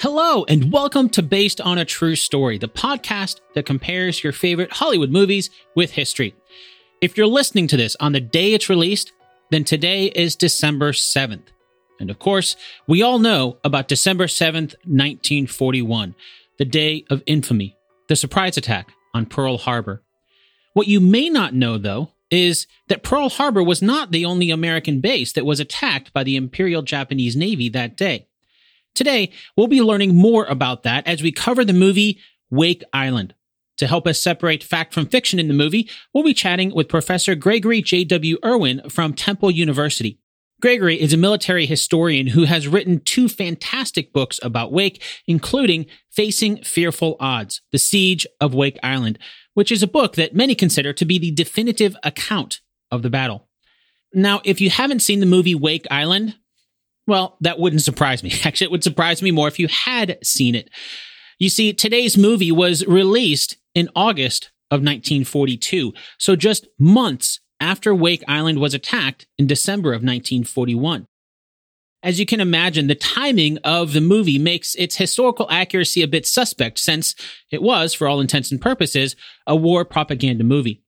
Hello, and welcome to Based on a True Story, the podcast that compares your favorite Hollywood movies with history. If you're listening to this on the day it's released, then today is December 7th. And of course, we all know about December 7th, 1941, the day of infamy, the surprise attack on Pearl Harbor. What you may not know, though, is that Pearl Harbor was not the only American base that was attacked by the Imperial Japanese Navy that day. Today, we'll be learning more about that as we cover the movie Wake Island. To help us separate fact from fiction in the movie, we'll be chatting with Professor Gregory J.W. Urwin from Temple University. Gregory is a military historian who has written two fantastic books about Wake, including Facing Fearful Odds, The Siege of Wake Island, which is a book that many consider to be the definitive account of the battle. Now, if you haven't seen the movie Wake Island, well, that wouldn't surprise me. Actually, it would surprise me more if you had seen it. You see, today's movie was released in August of 1942, so just months after Wake Island was attacked in December of 1941. As you can imagine, the timing of the movie makes its historical accuracy a bit suspect since it was, for all intents and purposes, a war propaganda movie.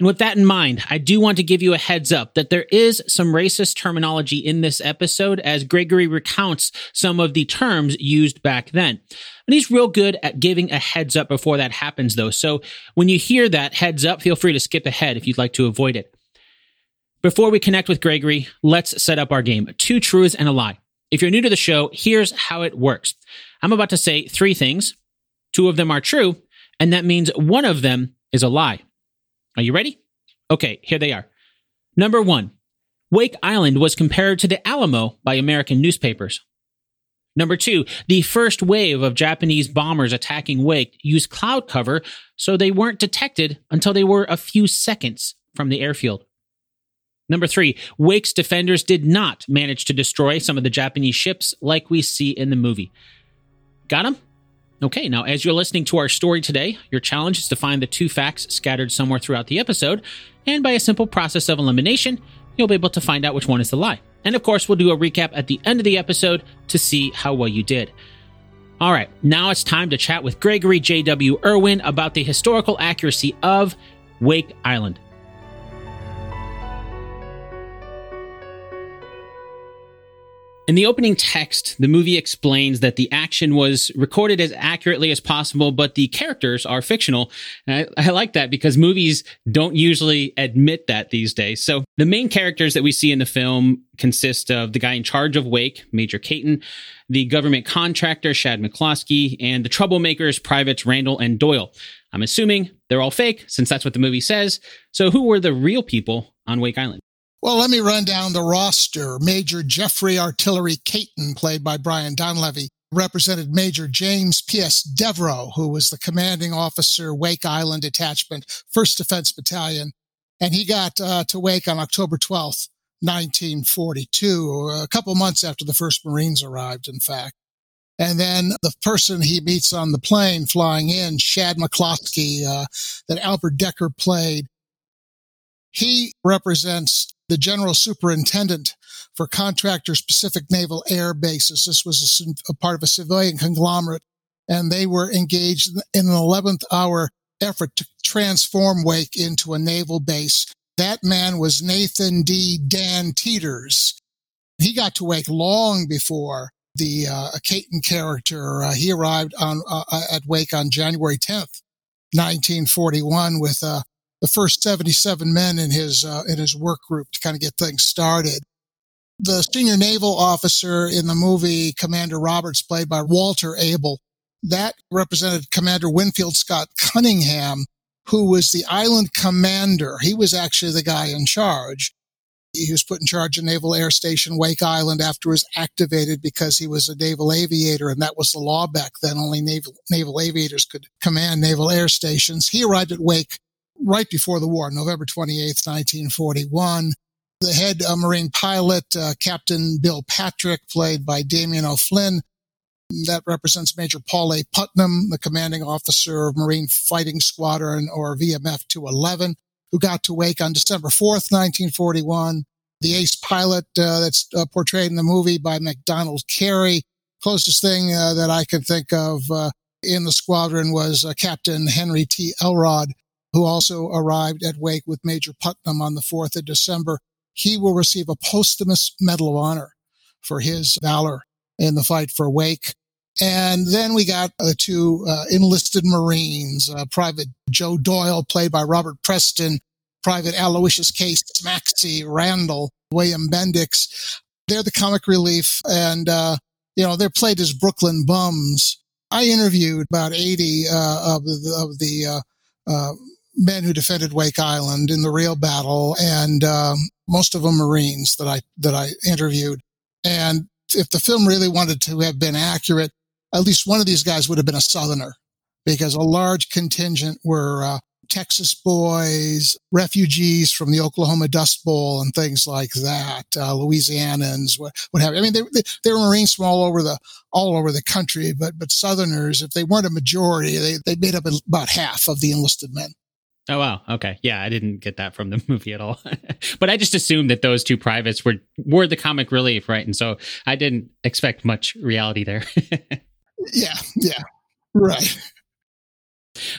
And with that in mind, I do want to give you a heads up that there is some racist terminology in this episode as Gregory recounts some of the terms used back then. And he's real good at giving a heads up before that happens though. So when you hear that heads up, feel free to skip ahead if you'd like to avoid it. Before we connect with Gregory, let's set up our game. Two truths and a lie. If you're new to the show, here's how it works. I'm about to say three things. Two of them are true, and that means one of them is a lie. Are you ready? Okay, here they are. Number one, Wake Island was compared to the Alamo by American newspapers. Number two, the first wave of Japanese bombers attacking Wake used cloud cover, so they weren't detected until they were a few seconds from the airfield. Number three, Wake's defenders did not manage to destroy some of the Japanese ships like we see in the movie. Got them? Okay, now as you're listening to our story today, your challenge is to find the two facts scattered somewhere throughout the episode, and by a simple process of elimination, you'll be able to find out which one is the lie. And of course, we'll do a recap at the end of the episode to see how well you did. All right, now it's time to chat with Gregory J.W. Urwin about the historical accuracy of Wake Island. In the opening text, the movie explains that the action was recorded as accurately as possible, but the characters are fictional. I, I, like that because movies don't usually admit that these days. So the main characters that we see in the film consist of the guy in charge of Wake, Major Caton, the government contractor, Shad McCloskey, and the troublemakers, Privates Randall and Doyle. I'm assuming they're all fake since that's what the movie says. So who were the real people on Wake Island? Well, let me run down the roster. Major Jeffrey Artillery Caton, played by Brian Donlevy, represented Major James P.S. Devereux, who was the commanding officer, Wake Island Detachment, 1st Defense Battalion. And he got uh, to Wake on October 12th, 1942, a couple months after the first Marines arrived, in fact. And then the person he meets on the plane flying in, Shad McCloskey, uh, that Albert Dekker played, he represents the general superintendent for Contractors Pacific Naval Air Bases. This was a, a, part of a civilian conglomerate, and they were engaged in an 11th hour effort to transform Wake into a naval base. That man was Nathan D. Dan Teters. He got to Wake long before the uh, Caton character. Uh, he arrived on uh, at Wake on January 10th, 1941, with uh, the first 77 men in his uh, in his work group to kind of get things started. The senior naval officer in the movie, Commander Roberts, played by Walter Abel, that represented Commander Winfield Scott Cunningham, who was the island commander. He was actually the guy in charge. He was put in charge of Naval Air Station Wake Island after was activated because he was a naval aviator, and that was the law back then. Only naval, naval aviators could command naval air stations. He arrived at Wake right before the war, November 28th, 1941. The head uh, Marine pilot, uh, Captain Bill Patrick, played by Damian O'Flynn. That represents Major Paul A. Putnam, the commanding officer of Marine Fighting Squadron or VMF 211, who got to Wake on December 4th, 1941. The ace pilot uh, that's uh, portrayed in the movie by MacDonald Carey, Closest thing uh, that I could think of uh, in the squadron was Captain Henry T. Elrod, who also arrived at Wake with Major Putnam on the 4th of December. He will receive a posthumous Medal of Honor for his valor in the fight for Wake. And then we got uh, two uh, enlisted Marines, uh, Private Joe Doyle, played by Robert Preston, Private Aloysius K. Maxcy Randall, William Bendix. They're the comic relief, and uh, you know they're played as Brooklyn bums. I interviewed about eighty uh, of the, of the uh, men who defended Wake Island in the real battle, and um, most of them Marines that I that I interviewed. And if the film really wanted to have been accurate, at least one of these guys would have been a Southerner because a large contingent were uh, Texas boys, refugees from the Oklahoma Dust Bowl and things like that, uh, Louisianans, what, what have you. I mean, they, they, they, were Marines from all over the, all over the country, but, but Southerners, if they weren't a majority, they, they made up about half of the enlisted men. Oh wow. Okay. Yeah, I didn't get that from the movie at all. but I just assumed that those two privates were were the comic relief, right? And so I didn't expect much reality there. yeah, yeah. Right.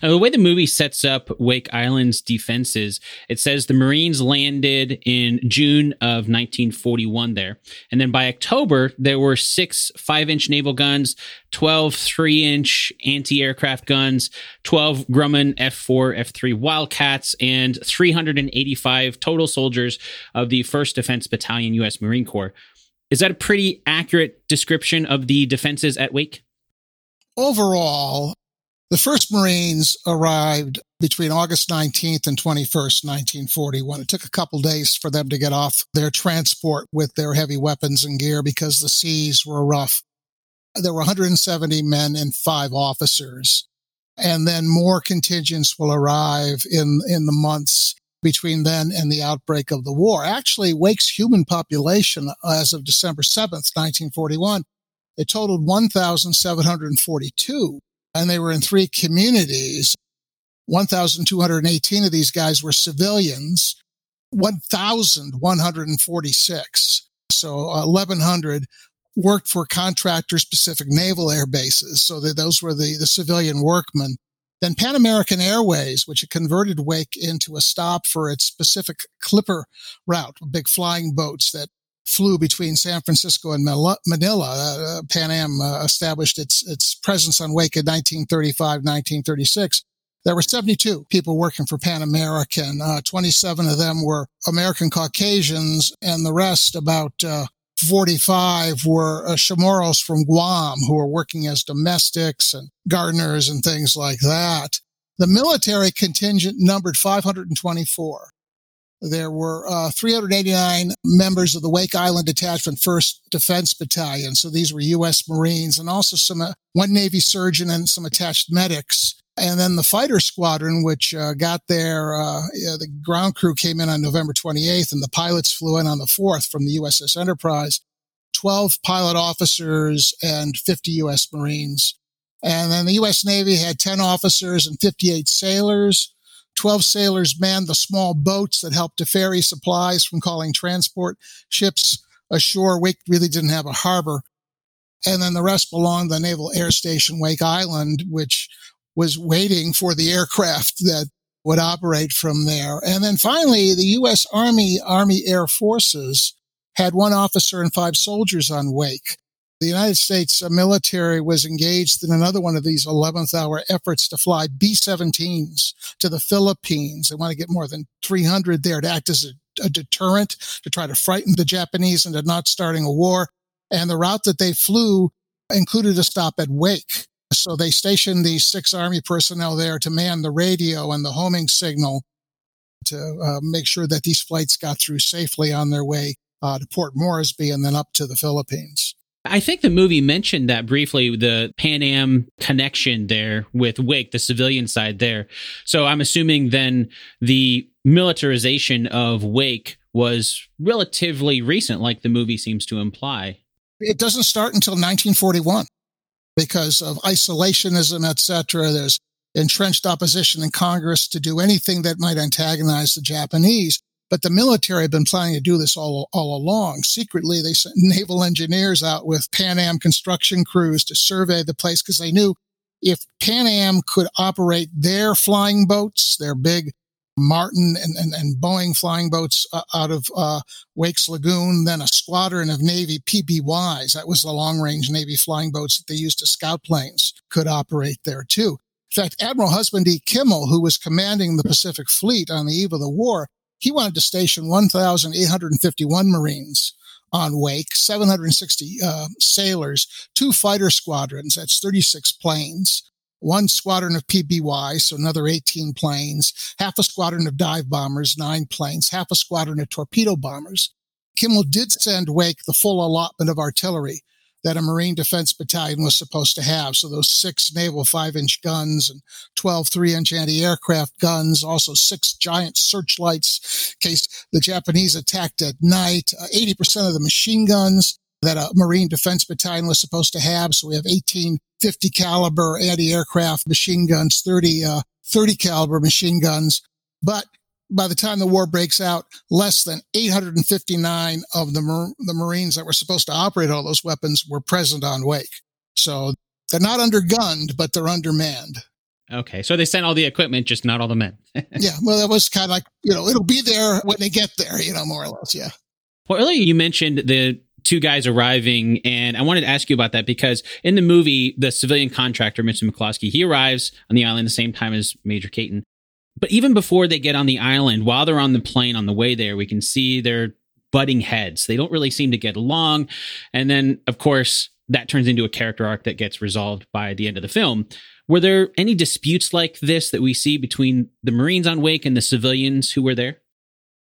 The way the movie sets up Wake Island's defenses, it says the Marines landed in June of 1941 there. And then by October, there were six five inch naval guns, 12 three inch anti aircraft guns, 12 Grumman F4, F3 Wildcats, and 385 total soldiers of the 1st Defense Battalion, U.S. Marine Corps. Is that a pretty accurate description of the defenses at Wake? Overall, the first Marines arrived between August 19th and 21st, 1941. It took a couple days for them to get off their transport with their heavy weapons and gear because the seas were rough. There were 170 men and five officers. And then more contingents will arrive in, in the months between then and the outbreak of the war. Actually, Wake's human population as of December 7th, 1941, it totaled 1,742 and they were in three communities. 1,218 of these guys were civilians, 1,146. So 1,100 uh, worked for Contractors Pacific Naval Air Bases. So that those were the, the civilian workmen. Then Pan American Airways, which had converted Wake into a stop for its Pacific Clipper route, big flying boats that flew between San Francisco and Manila. Uh, Pan Am uh, established its its presence on Wake in 1935, 1936. There were 72 people working for Pan American. Uh, 27 of them were American Caucasians, and the rest, about uh, 45, were uh, Chamorros from Guam who were working as domestics and gardeners and things like that. The military contingent numbered 524. There were uh, 389 members of the Wake Island Detachment 1st Defense Battalion. So these were U.S. Marines and also some, uh, one Navy surgeon and some attached medics. And then the fighter squadron, which uh, got there, uh, yeah, the ground crew came in on November 28th and the pilots flew in on the 4th from the USS Enterprise. 12 pilot officers and 50 U.S. Marines. And then the U.S. Navy had 10 officers and 58 sailors. 12 sailors manned the small boats that helped to ferry supplies from calling transport ships ashore. Wake really didn't have a harbor. And then the rest belonged to the Naval Air Station Wake Island, which was waiting for the aircraft that would operate from there. And then finally, the U.S. Army, Army Air Forces had one officer and five soldiers on Wake the United States military was engaged in another one of these 11th hour efforts to fly B 17s to the Philippines. They want to get more than 300 there to act as a, a, deterrent to try to frighten the Japanese into not starting a war. And the route that they flew included a stop at Wake. So they stationed these six Army personnel there to man the radio and the homing signal to uh, make sure that these flights got through safely on their way uh, to Port Moresby and then up to the Philippines. I think the movie mentioned that briefly, the Pan Am connection there with Wake, the civilian side there. So I'm assuming then the militarization of Wake was relatively recent, like the movie seems to imply. It doesn't start until 1941 because of isolationism, etc. There's entrenched opposition in Congress to do anything that might antagonize the Japanese. But the military had been planning to do this all, all along. Secretly, they sent naval engineers out with Pan Am construction crews to survey the place because they knew if Pan Am could operate their flying boats, their big Martin and, and, and Boeing flying boats uh, out of uh, Wake's Lagoon, then a squadron of Navy PBYs. That was the long range Navy flying boats that they used to scout planes could operate there too. In fact, Admiral Husband E. Kimmel, who was commanding the Pacific Fleet on the eve of the war, he wanted to station 1,851 Marines on Wake, 760 uh, sailors, two fighter squadrons, that's 36 planes, one squadron of PBY, so another 18 planes, half a squadron of dive bombers, nine planes, half a squadron of torpedo bombers. Kimmel did send Wake the full allotment of artillery that a Marine Defense Battalion was supposed to have. So those six naval five inch guns and 12 three inch anti aircraft guns, also six giant searchlights in case the Japanese attacked at night, uh, 80% of the machine guns that a Marine Defense Battalion was supposed to have. So we have 18 50 caliber anti-aircraft machine guns, 30, uh, 30 caliber machine guns. But by the time the war breaks out, less than 859 of the, Mar- the Marines that were supposed to operate all those weapons were present on Wake. So they're not undergunned, but they're undermanned. Okay, so they sent all the equipment, just not all the men. yeah, well, that was kind of like you know it'll be there when they get there, you know, more or less. Yeah. Well, earlier you mentioned the two guys arriving. And I wanted to ask you about that because in the movie, the civilian contractor, Mr. McCloskey, he arrives on the island the same time as Major Caton. But even before they get on the island, while they're on the plane on the way there, we can see they're butting heads. They don't really seem to get along. And then, of course, that turns into a character arc that gets resolved by the end of the film. Were there any disputes like this that we see between the Marines on Wake and the civilians who were there?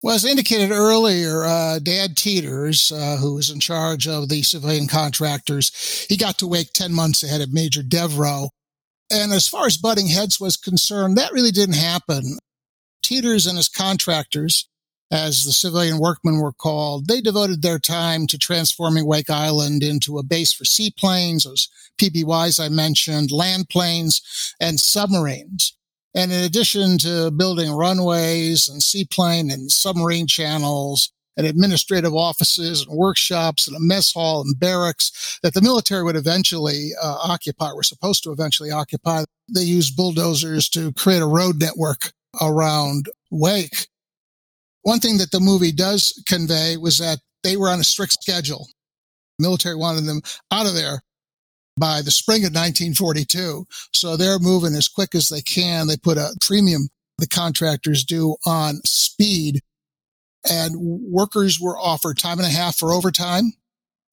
Well, as indicated earlier, uh, Dad Teters, uh, who was in charge of the civilian contractors, he got to Wake 10 months ahead of Major Devereux. And as far as butting heads was concerned, that really didn't happen. Teters and his contractors, as the civilian workmen were called, they devoted their time to transforming Wake Island into a base for seaplanes, those PBYs I mentioned, land planes, and submarines. And in addition to building runways and seaplane and submarine channels and administrative offices and workshops and a mess hall and barracks that the military would eventually uh, occupy, were supposed to eventually occupy, they used bulldozers to create a road network around Wake. One thing that the movie does convey was that they were on a strict schedule. The military wanted them out of there by the spring of 1942. So they're moving as quick as they can. They put a premium, the contractors do on speed and workers were offered time and a half for overtime.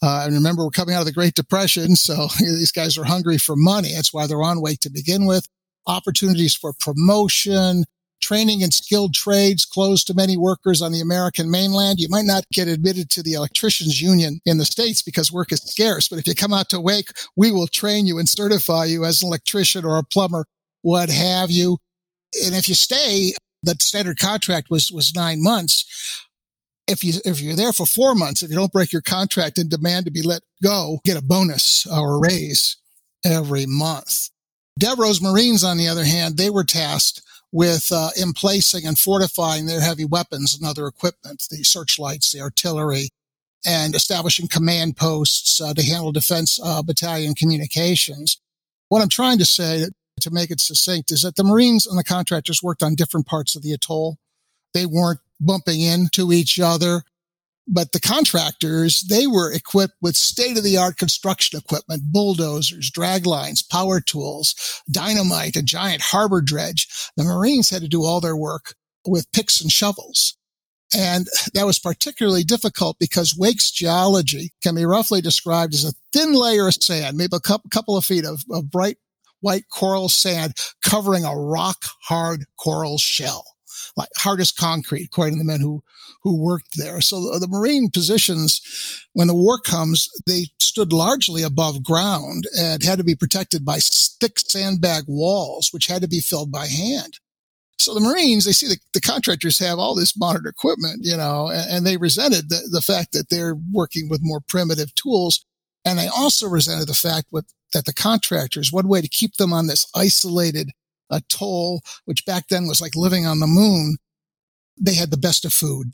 Uh, and remember, we're coming out of the Great Depression. So these guys are hungry for money. That's why they're on Wake to begin with. Opportunities for promotion, training in skilled trades closed to many workers on the American mainland. You might not get admitted to the electricians union in the States because work is scarce. But if you come out to Wake, we will train you and certify you as an electrician or a plumber, what have you. And if you stay, the standard contract was, was nine months. If you, if you're there for four months, if you don't break your contract and demand to be let go, get a bonus or a raise every month. Devereux's Marines, on the other hand, they were tasked with uh, emplacing and fortifying their heavy weapons and other equipment, the searchlights, the artillery, and establishing command posts uh, to handle defense uh, battalion communications. What I'm trying to say to make it succinct is that the Marines and the contractors worked on different parts of the atoll. They weren't bumping into each other but the contractors, they were equipped with state of the art construction equipment, bulldozers, drag lines, power tools, dynamite, a giant harbor dredge. The Marines had to do all their work with picks and shovels. And that was particularly difficult because Wake's geology can be roughly described as a thin layer of sand, maybe a couple of feet of, of bright white coral sand covering a rock hard coral shell like hard as concrete, according to the men who who worked there. So the, the Marine positions, when the war comes, they stood largely above ground and had to be protected by thick sandbag walls, which had to be filled by hand. So the Marines, they see the, the contractors have all this modern equipment, you know, and, and they resented the, the fact that they're working with more primitive tools. And they also resented the fact with, that the contractors, one way to keep them on this isolated atoll, which back then was like living on the moon, they had the best of food.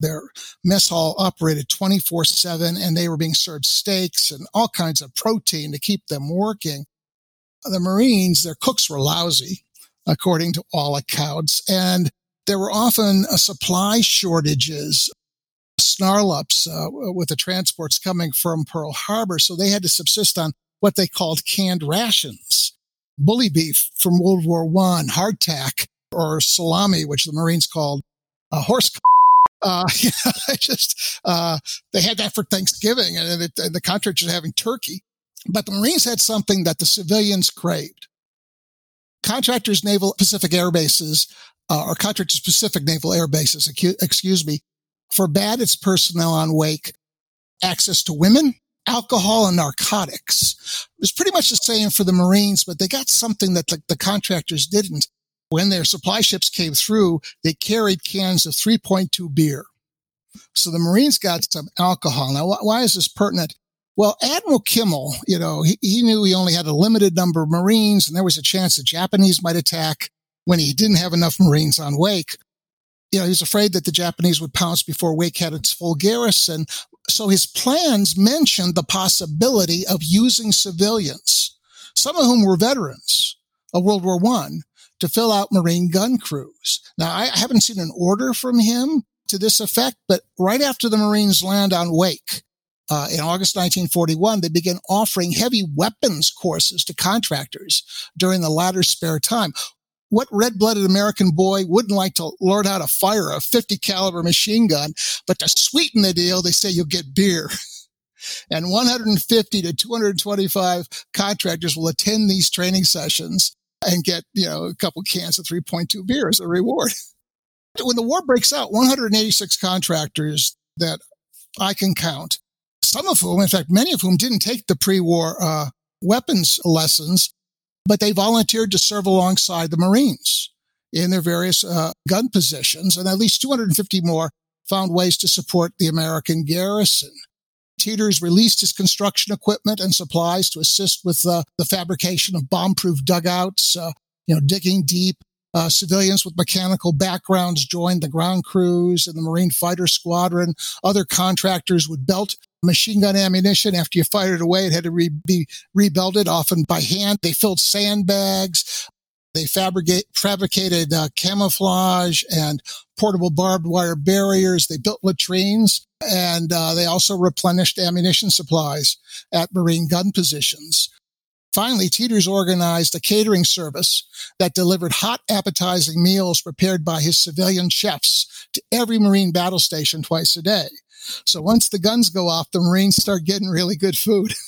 Their mess hall operated 24 7 and they were being served steaks and all kinds of protein to keep them working. The Marines, their cooks were lousy, according to all accounts. And there were often uh, supply shortages, snarl ups uh, with the transports coming from Pearl Harbor. So they had to subsist on what they called canned rations, bully beef from World War One, hardtack or salami, which the Marines called uh, horse. Uh, yeah, I just, uh, they had that for Thanksgiving and, it, and the contractors having turkey. But the Marines had something that the civilians craved. Contractors Naval Pacific Air Bases, uh, or Contractors Pacific Naval Air Bases, excuse me, forbade its personnel on Wake access to women, alcohol, and narcotics. It was pretty much the same for the Marines, but they got something that the, the contractors didn't. When their supply ships came through, they carried cans of 3.2 beer. So the Marines got some alcohol. Now, why is this pertinent? Well, Admiral Kimmel, you know, he, he knew he only had a limited number of Marines and there was a chance the Japanese might attack when he didn't have enough Marines on Wake. You know, he was afraid that the Japanese would pounce before Wake had its full garrison. So his plans mentioned the possibility of using civilians, some of whom were veterans of World War One, to fill out Marine gun crews. Now, I haven't seen an order from him to this effect, but right after the Marines land on Wake, uh, in August 1941, they began offering heavy weapons courses to contractors during the latter spare time. What red-blooded American boy wouldn't like to learn how to fire a 50 caliber machine gun? But to sweeten the deal, they say you'll get beer. and 150 to 225 contractors will attend these training sessions and get, you know, a couple cans of 3.2 beer as a reward. when the war breaks out, 186 contractors that I can count some of whom, in fact, many of whom didn't take the pre-war uh, weapons lessons, but they volunteered to serve alongside the Marines in their various uh, gun positions, and at least 250 more found ways to support the American garrison. Teters released his construction equipment and supplies to assist with uh, the fabrication of bomb-proof dugouts, uh, you know, digging deep. Uh, civilians with mechanical backgrounds joined the ground crews and the Marine Fighter Squadron. Other contractors would belt machine gun ammunition. After you fired it away, it had to re- be rebuilt, often by hand. They filled sandbags. They fabricate, fabricated uh, camouflage and portable barbed wire barriers. They built latrines and uh, they also replenished ammunition supplies at Marine gun positions. Finally, Teters organized a catering service that delivered hot, appetizing meals prepared by his civilian chefs to every Marine battle station twice a day. So once the guns go off, the Marines start getting really good food.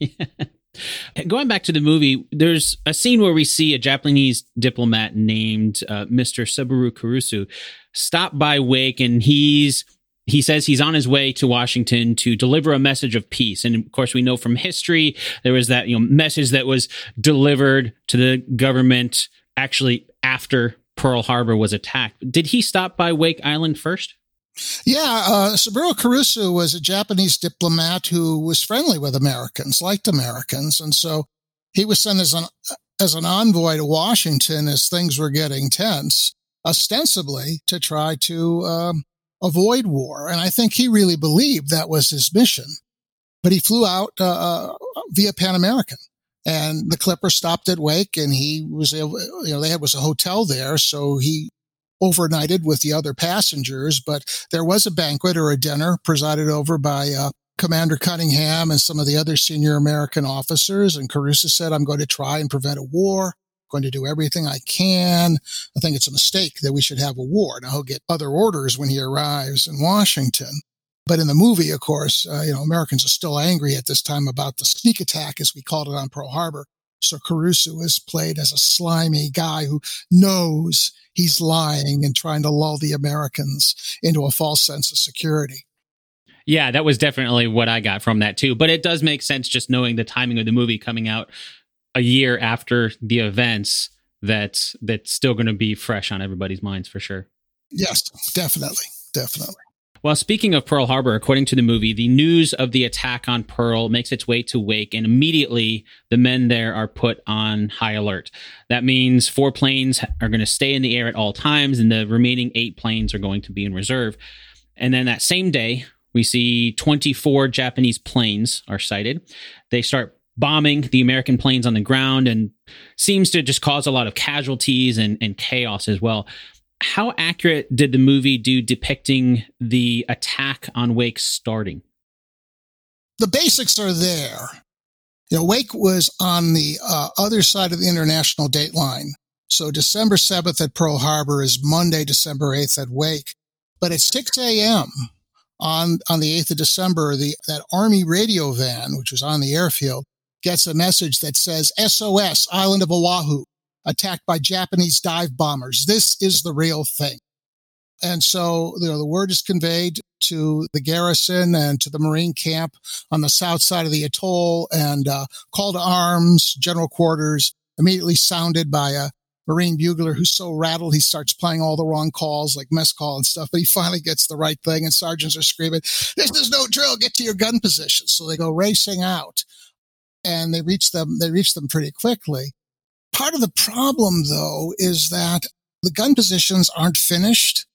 Going back to the movie, there's a scene where we see a Japanese diplomat named uh, Mr. Saburo Kurusu stop by Wake and he's he says he's on his way to Washington to deliver a message of peace. And of course, we know from history there was that you know message that was delivered to the government actually after Pearl Harbor was attacked. Did he stop by Wake Island first? Yeah, uh, Saburo Kurusu was a Japanese diplomat who was friendly with Americans, liked Americans, and so he was sent as an as an envoy to Washington as things were getting tense, ostensibly to try to um, avoid war. And I think he really believed that was his mission. But he flew out uh, uh via Pan American, and the Clipper stopped at Wake, and he was able, you know, they had was a hotel there, so he overnighted with the other passengers, but there was a banquet or a dinner presided over by uh, Commander Cunningham and some of the other senior American officers. And Kurusu said, I'm going to try and prevent a war. Going to do everything I can. I think it's a mistake that we should have a war. Now he'll get other orders when he arrives in Washington. But in the movie, of course, uh, you know, Americans are still angry at this time about the sneak attack, as we called it on Pearl Harbor. So Kurusu is played as a slimy guy who knows he's lying and trying to lull the Americans into a false sense of security. Yeah, that was definitely what I got from that too. But it does make sense just knowing the timing of the movie coming out a year after the events that's that's still going to be fresh on everybody's minds for sure. Yes, definitely. Definitely. Well, speaking of Pearl Harbor, according to the movie, the news of the attack on Pearl makes its way to Wake, and immediately the men there are put on high alert. That means four planes are going to stay in the air at all times, and the remaining eight planes are going to be in reserve. And then that same day, we see 24 Japanese planes are sighted. They start bombing the American planes on the ground and seems to just cause a lot of casualties and, and chaos as well. How accurate did the movie do depicting the attack on Wake starting? The basics are there. You know, Wake was on the uh, other side of the international date line. So December 7th at Pearl Harbor is Monday, December 8th at Wake. But at 6 a.m. on, on the 8th of December, the, that Army radio van, which was on the airfield, gets a message that says SOS, Island of Oahu, attacked by Japanese dive bombers. This is the real thing. And so, you know, the word is conveyed to the garrison and to the Marine camp on the south side of the atoll and uh, call to arms, general quarters, immediately sounded by a Marine bugler who's so rattled he starts playing all the wrong calls like mess call and stuff, but he finally gets the right thing and sergeants are screaming, this is no drill, get to your gun position. So they go racing out and they reach them, they reach them pretty quickly. Part of the problem though is that the gun positions aren't finished.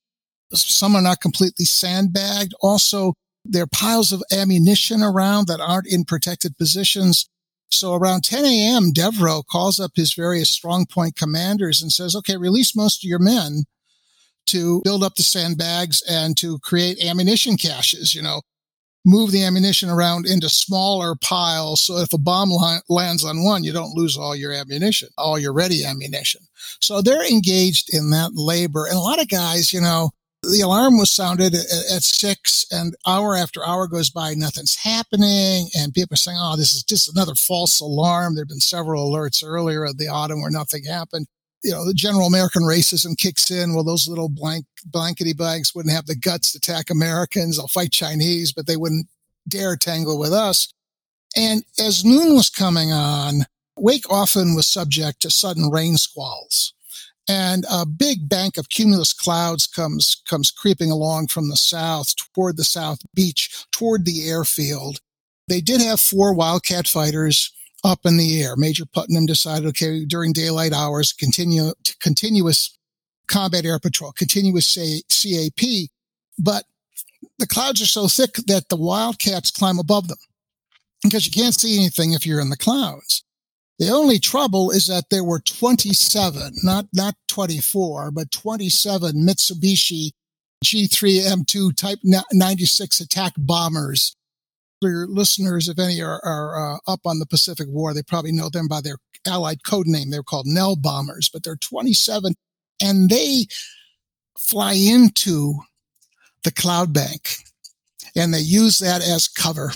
Some are not completely sandbagged. Also, there are piles of ammunition around that aren't in protected positions. So around 10 a.m., Devereux calls up his various strong point commanders and says, okay, release most of your men to build up the sandbags and to create ammunition caches, you know, move the ammunition around into smaller piles. So if a bomb lands on one, you don't lose all your ammunition, all your ready ammunition. So they're engaged in that labor. And a lot of guys, you know, the alarm was sounded at, at, six and hour after hour goes by, nothing's happening. And people are saying, oh, this is just another false alarm. There have been several alerts earlier of the autumn where nothing happened. You know, the general American racism kicks in. Well, those little blank blankety blanks wouldn't have the guts to attack Americans. They'll fight Chinese, but they wouldn't dare tangle with us. And as noon was coming on, Wake often was subject to sudden rain squalls and a big bank of cumulus clouds comes comes creeping along from the south toward the south beach toward the airfield they did have four wildcat fighters up in the air major putnam decided okay during daylight hours continue continuous combat air patrol continuous cap but the clouds are so thick that the wildcats climb above them because you can't see anything if you're in the clouds the only trouble is that there were 27, not, not 24, but 27 Mitsubishi G3M2 Type 96 attack bombers. Your listeners, if any are, are uh, up on the Pacific War, they probably know them by their allied code name. They're called Nell bombers, but they're 27 and they fly into the cloud bank and they use that as cover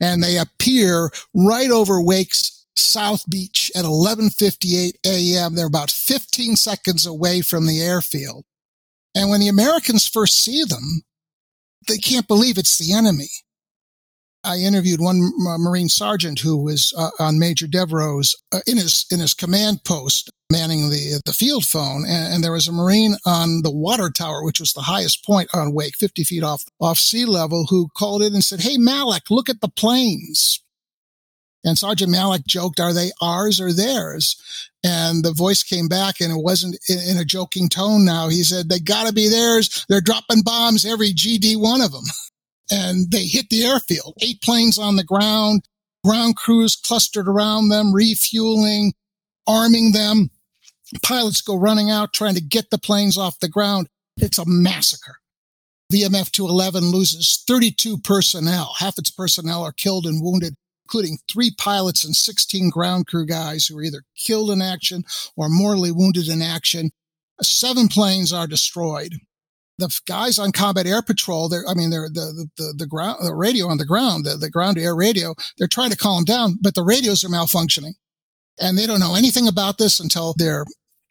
and they appear right over Wake's South Beach at 11:58 a.m. They're about 15 seconds away from the airfield. And when the Americans first see them, they can't believe it's the enemy. I interviewed one Marine sergeant who was uh, on Major Devereux's uh, in his in his command post manning the the field phone, and, and, there was a Marine on the water tower, which was the highest point on Wake, 50 feet off off sea level, who called in and said, "Hey Malik, look at the planes." And Sergeant Malik joked, are they ours or theirs? And the voice came back and it wasn't in, a joking tone now. He said, they gotta be theirs. They're dropping bombs every GD one of them. And they hit the airfield, eight planes on the ground, ground crews clustered around them, refueling, arming them. Pilots go running out trying to get the planes off the ground. It's a massacre. VMF 211 loses 32 personnel. Half its personnel are killed and wounded including three pilots and 16 ground crew guys who are either killed in action or mortally wounded in action. Seven planes are destroyed. The guys on combat air patrol, they're, I mean, they're the, the, the ground, the radio on the ground, the, the ground air radio, they're trying to calm down, but the radios are malfunctioning. And they don't know anything about this until their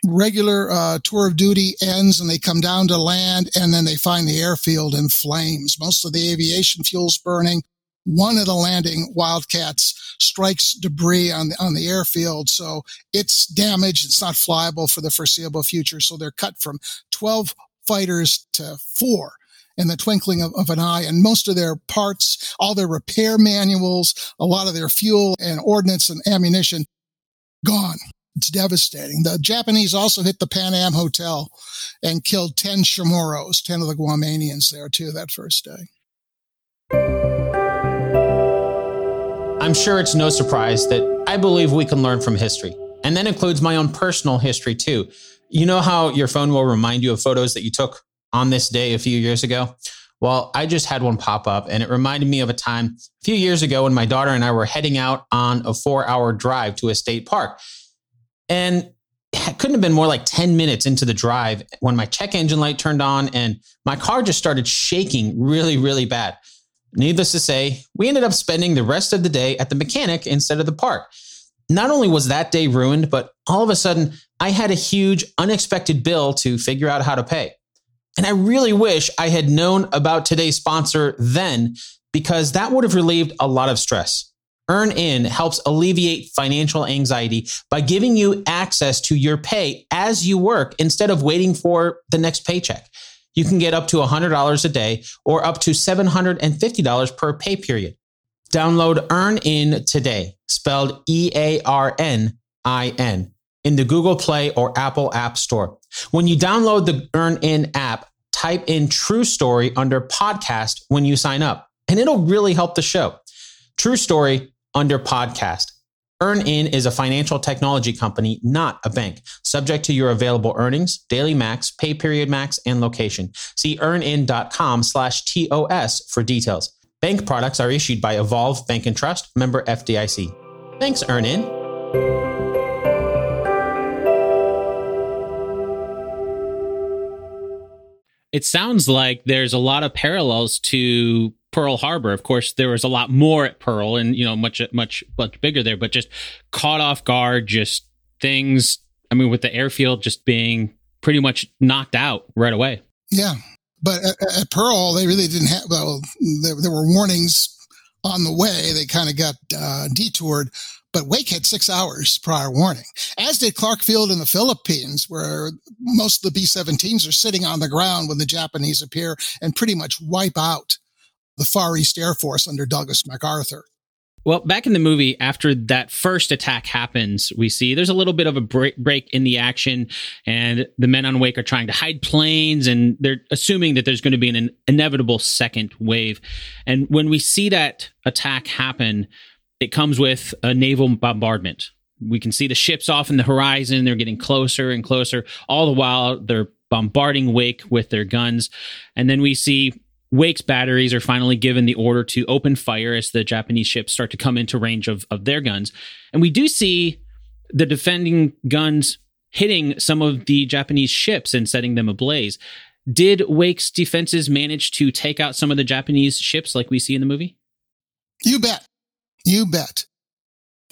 regular uh, tour of duty ends and they come down to land and then they find the airfield in flames. Most of the aviation fuel's burning one of the landing Wildcats strikes debris on the, on the airfield. So it's damaged. It's not flyable for the foreseeable future. So they're cut from 12 fighters to four in the twinkling of, of, an eye. And most of their parts, all their repair manuals, a lot of their fuel and ordnance and ammunition gone. It's devastating. The Japanese also hit the Pan Am Hotel and killed 10 Chamorros, 10 of the Guamanians there too that first day. I'm sure it's no surprise that I believe we can learn from history. And that includes my own personal history too. You know how your phone will remind you of photos that you took on this day a few years ago? Well, I just had one pop up and it reminded me of a time a few years ago when my daughter and I were heading out on a four hour drive to a state park. And it couldn't have been more like 10 minutes into the drive when my check engine light turned on and my car just started shaking really, really bad. Needless to say, we ended up spending the rest of the day at the mechanic instead of the park. Not only was that day ruined, but all of a sudden I had a huge unexpected bill to figure out how to pay. And I really wish I had known about today's sponsor then because that would have relieved a lot of stress. EarnIn helps alleviate financial anxiety by giving you access to your pay as you work instead of waiting for the next paycheck. You can get up to $100 a day or up to $750 per pay period. Download EarnIn today, spelled E A R N I N, in the Google Play or Apple App Store. When you download the EarnIn app, type in True Story under podcast when you sign up, and it'll really help the show. True Story under podcast. EarnIn is a financial technology company, not a bank, subject to your available earnings, daily max, pay period max, and location. See earnin.com slash TOS for details. Bank products are issued by Evolve Bank and Trust, member FDIC. Thanks, EarnIn. It sounds like there's a lot of parallels to Pearl Harbor. Of course, there was a lot more at Pearl and, you know, much, much, much bigger there, but just caught off guard, just things. I mean, with the airfield just being pretty much knocked out right away. Yeah. But at, at Pearl, they really didn't have, well, there, there were warnings on the way. They kind of got uh, detoured, but Wake had six hours prior warning, as did Clark Field in the Philippines, where most of the B 17s are sitting on the ground when the Japanese appear and pretty much wipe out the Far East Air Force under Douglas MacArthur. Well, back in the movie, after that first attack happens, we see there's a little bit of a break, in the action, and the men on Wake are trying to hide planes, and they're assuming that there's going to be an inevitable second wave. And when we see that attack happen, it comes with a naval bombardment. We can see the ships off in the horizon. They're getting closer and closer, all the while they're bombarding Wake with their guns. And then we see Wake's batteries are finally given the order to open fire as the Japanese ships start to come into range of, of their guns. And we do see the defending guns hitting some of the Japanese ships and setting them ablaze. Did Wake's defenses manage to take out some of the Japanese ships like we see in the movie? You bet. You bet.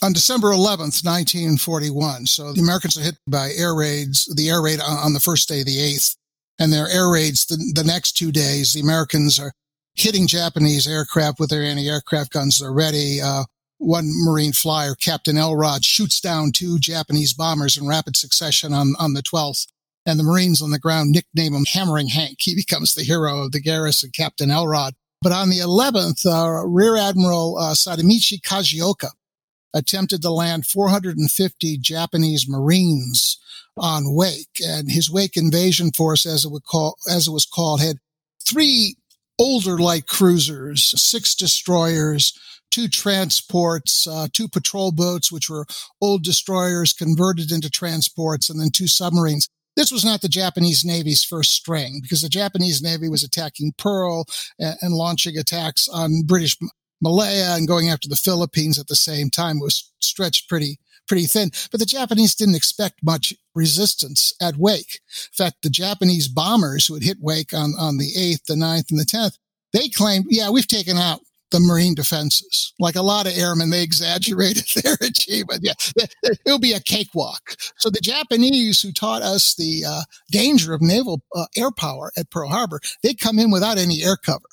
On December 11th, 1941, so the Americans are hit by air raids, the air raid on the first day, the 8th and their air raids the, the next two days. The Americans are hitting Japanese aircraft with their anti-aircraft guns. They're ready. Uh, one Marine flyer, Captain Elrod, shoots down two Japanese bombers in rapid succession on, on the 12th. And the Marines on the ground nickname him Hammering Hank. He becomes the hero of the garrison, Captain Elrod. But on the 11th, uh, Rear Admiral uh, Sadamichi Kajioka attempted to land 450 Japanese Marines on Wake, and his Wake invasion force, as it would call, as it was called, had three older light cruisers, six destroyers, two transports, uh, two patrol boats, which were old destroyers converted into transports, and then two submarines. This was not the Japanese Navy's first string because the Japanese Navy was attacking Pearl and, and launching attacks on British Malaya and going after the Philippines at the same time. It was stretched pretty pretty thin. But the Japanese didn't expect much resistance at Wake. In fact, the Japanese bombers who had hit Wake on, on the 8th, the 9th, and the 10th, they claimed, yeah, we've taken out the marine defenses. Like a lot of airmen, they exaggerated their achievement. Yeah, it'll be a cakewalk. So the Japanese who taught us the uh, danger of naval uh, air power at Pearl Harbor, they come in without any air cover.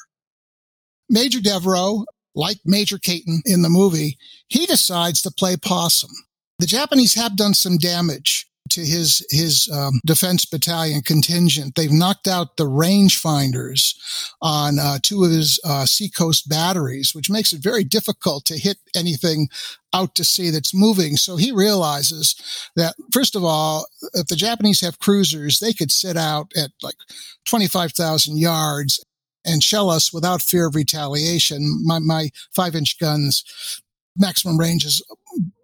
Major Devereux, like Major Caton in the movie, he decides to play possum. The Japanese have done some damage to his his um, defense battalion contingent. They've knocked out the rangefinders on uh, two of his uh, seacoast batteries, which makes it very difficult to hit anything out to sea that's moving. So he realizes that first of all, if the Japanese have cruisers, they could sit out at like twenty five thousand yards and shell us without fear of retaliation. My, my five inch guns maximum range is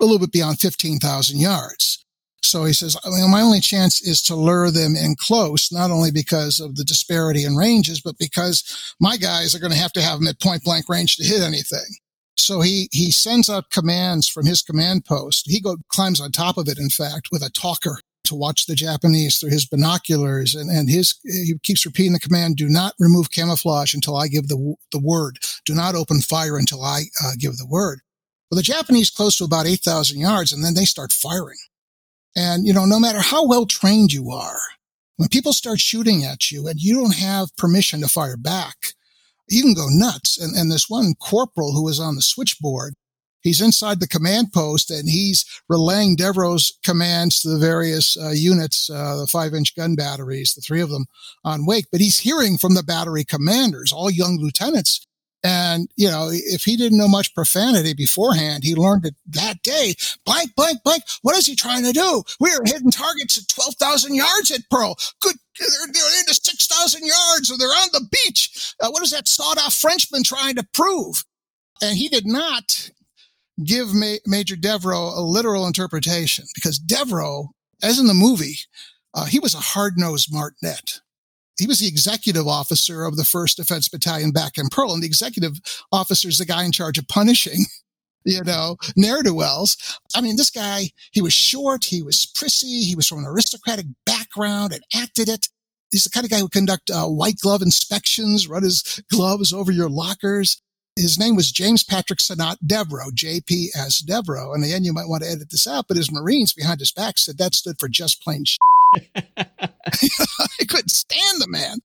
a little bit beyond 15,000 yards. So he says, I mean, my only chance is to lure them in close, not only because of the disparity in ranges, but because my guys are going to have to have them at point blank range to hit anything. So he, he sends out commands from his command post. He go, climbs on top of it, in fact, with a talker to watch the Japanese through his binoculars. And, and his, he keeps repeating the command, do not remove camouflage until I give the, the word. Do not open fire until I uh, give the word. Well, the Japanese close to about 8,000 yards and then they start firing. And, you know, no matter how well trained you are, when people start shooting at you and you don't have permission to fire back, you can go nuts. And, and this one corporal who was on the switchboard, he's inside the command post and he's relaying Devereux's commands to the various uh, units, uh, the five inch gun batteries, the three of them on wake, but he's hearing from the battery commanders, all young lieutenants, and, you know, if he didn't know much profanity beforehand, he learned it that day. Blank, blank, blank. What is he trying to do? We are hitting targets at 12,000 yards at Pearl. Good. They're, they're into 6,000 yards or they're on the beach. Uh, what is that sawed off Frenchman trying to prove? And he did not give Ma- Major Devereux a literal interpretation because Devereux, as in the movie, uh, he was a hard nosed martinet he was the executive officer of the first defense battalion back in Pearl. And the executive officer is the guy in charge of punishing, you know, ne'er do wells. I mean, this guy, he was short. He was prissy. He was from an aristocratic background and acted it. He's the kind of guy who conduct uh, white glove inspections, run his gloves over your lockers. His name was James Patrick Sinnott Devereux, JPS Devereux. And end, you might want to edit this out, but his Marines behind his back said that stood for just plain I couldn't stand the man.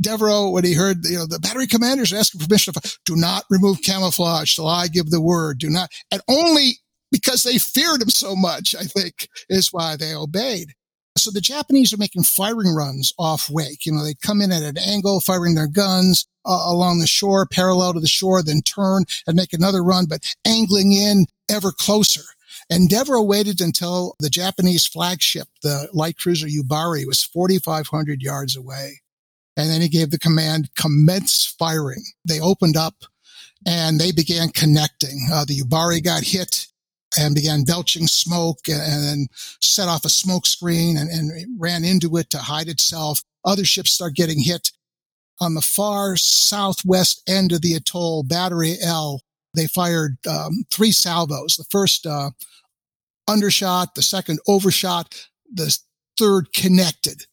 Devereux, when he heard, you know, the battery commanders asking permission to do not remove camouflage till I give the word. Do not, and only because they feared him so much, I think, is why they obeyed. So the Japanese are making firing runs off wake. You know, they come in at an angle, firing their guns uh, along the shore, parallel to the shore, then turn and make another run, but angling in ever closer. Devereux waited until the Japanese flagship, the light cruiser Yubari, was 4,500 yards away. And then he gave the command, commence firing. They opened up and they began connecting. Uh, the Yubari got hit and began belching smoke and, and then set off a smoke screen and, and ran into it to hide itself. Other ships start getting hit. On the far southwest end of the atoll, Battery L, they fired um, three salvos. The first uh, undershot, the second overshot, the third connected.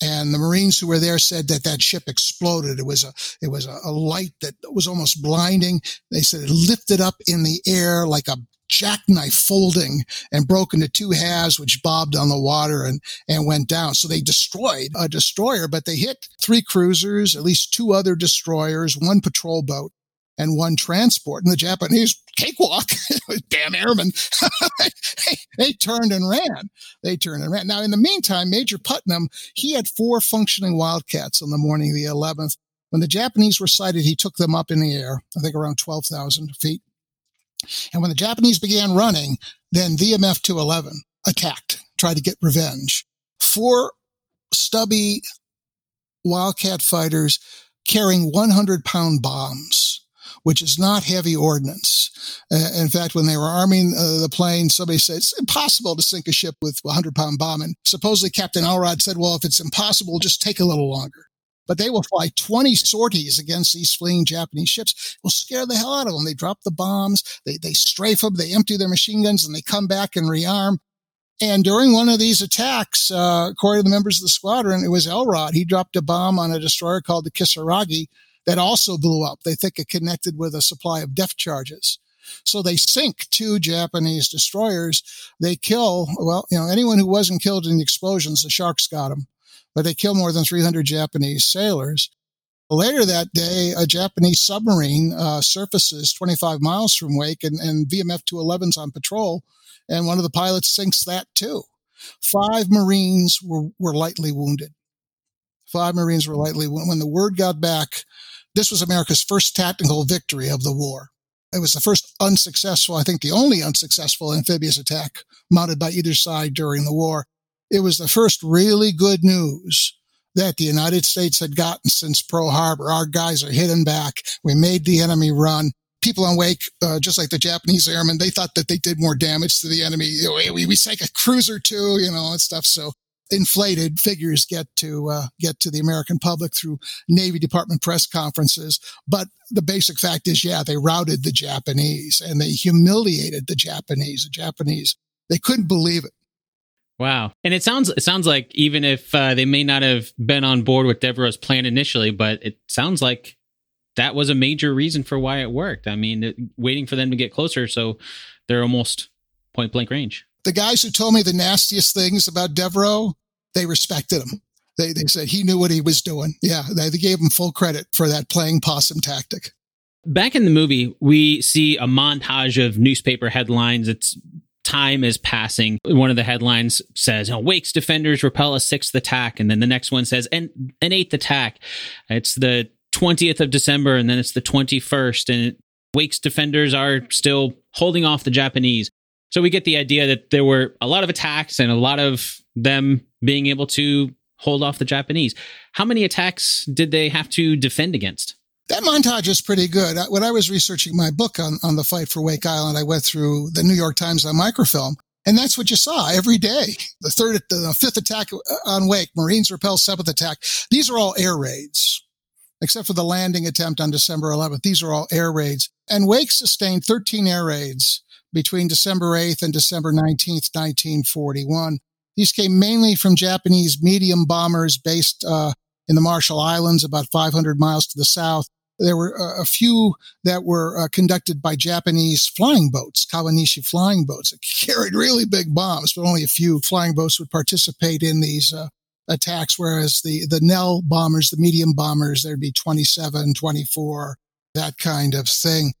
And the Marines who were there said that that ship exploded. It was a, it was a, a light that was almost blinding. They said it lifted up in the air like a jackknife folding and broke into two halves, which bobbed on the water and, and went down. So they destroyed a destroyer, but they hit three cruisers, at least two other destroyers, one patrol boat and one transport. And the Japanese cakewalk, damn airmen, they, they, turned and ran. They turned and ran. Now, in the meantime, Major Putnam, he had four functioning Wildcats on the morning of the 11th. When the Japanese were sighted, he took them up in the air, I think around 12,000 feet. And when the Japanese began running, then VMF 211 attacked, tried to get revenge. Four stubby Wildcat fighters carrying 100 pound bombs which is not heavy ordnance. Uh, in fact, when they were arming uh, the plane, somebody said it's impossible to sink a ship with a 100 pound bomb. And supposedly Captain Elrod said, well, if it's impossible, just take a little longer. But they will fly 20 sorties against these fleeing Japanese ships. It will scare the hell out of them. They drop the bombs, they, they strafe them, they empty their machine guns, and they come back and rearm. And during one of these attacks, uh, according to the members of the squadron, it was Elrod. He dropped a bomb on a destroyer called the Kisaragi, that also blew up. They think it connected with a supply of depth charges. So they sink two Japanese destroyers. They kill, well, you know, anyone who wasn't killed in the explosions, the sharks got them, but they kill more than 300 Japanese sailors. Later that day, a Japanese submarine uh, surfaces 25 miles from Wake, and, and VMF 211's on patrol, and one of the pilots sinks that too. Five Marines were, were lightly wounded. Five Marines were lightly wounded. When the word got back, this was America's first tactical victory of the war. It was the first unsuccessful, I think the only unsuccessful amphibious attack mounted by either side during the war. It was the first really good news that the United States had gotten since Pearl Harbor. Our guys are hitting back. We made the enemy run. People on Wake, uh, just like the Japanese airmen, they thought that they did more damage to the enemy. We, we sank a cruiser too, you know, and stuff. So inflated figures get to uh, get to the American public through Navy Department press conferences. But the basic fact is, yeah, they routed the Japanese and they humiliated the Japanese. The Japanese they couldn't believe it. Wow, and it sounds it sounds like even if uh, they may not have been on board with Devereux's plan initially, but it sounds like that was a major reason for why it worked. I mean, it, waiting for them to get closer, so they're almost point blank range the guys who told me the nastiest things about Devereaux, they respected him. They, they said he knew what he was doing. Yeah, they, they gave him full credit for that playing possum tactic. Back in the movie, we see a montage of newspaper headlines. It's time is passing. One of the headlines says, oh, Wake's defenders repel a sixth attack. And then the next one says, an, an eighth attack. It's the 20th of December, and then it's the 21st. And Wake's defenders are still holding off the Japanese. So we get the idea that there were a lot of attacks and a lot of them being able to hold off the Japanese. How many attacks did they have to defend against? That montage is pretty good. When I was researching my book on, on the fight for Wake Island, I went through the New York Times on microfilm. And that's what you saw every day. The third, the fifth attack on Wake, Marines repel seventh attack. These are all air raids, except for the landing attempt on December 11th. These are all air raids. And Wake sustained 13 air raids between December 8th and December 19th, 1941. These came mainly from Japanese medium bombers based uh, in the Marshall Islands, about 500 miles to the south. There were uh, a few that were uh, conducted by Japanese flying boats, Kawanishi flying boats, that carried really big bombs, but only a few flying boats would participate in these uh, attacks. Whereas the, the Nell bombers, the medium bombers, there'd be 27, 24, that kind of thing.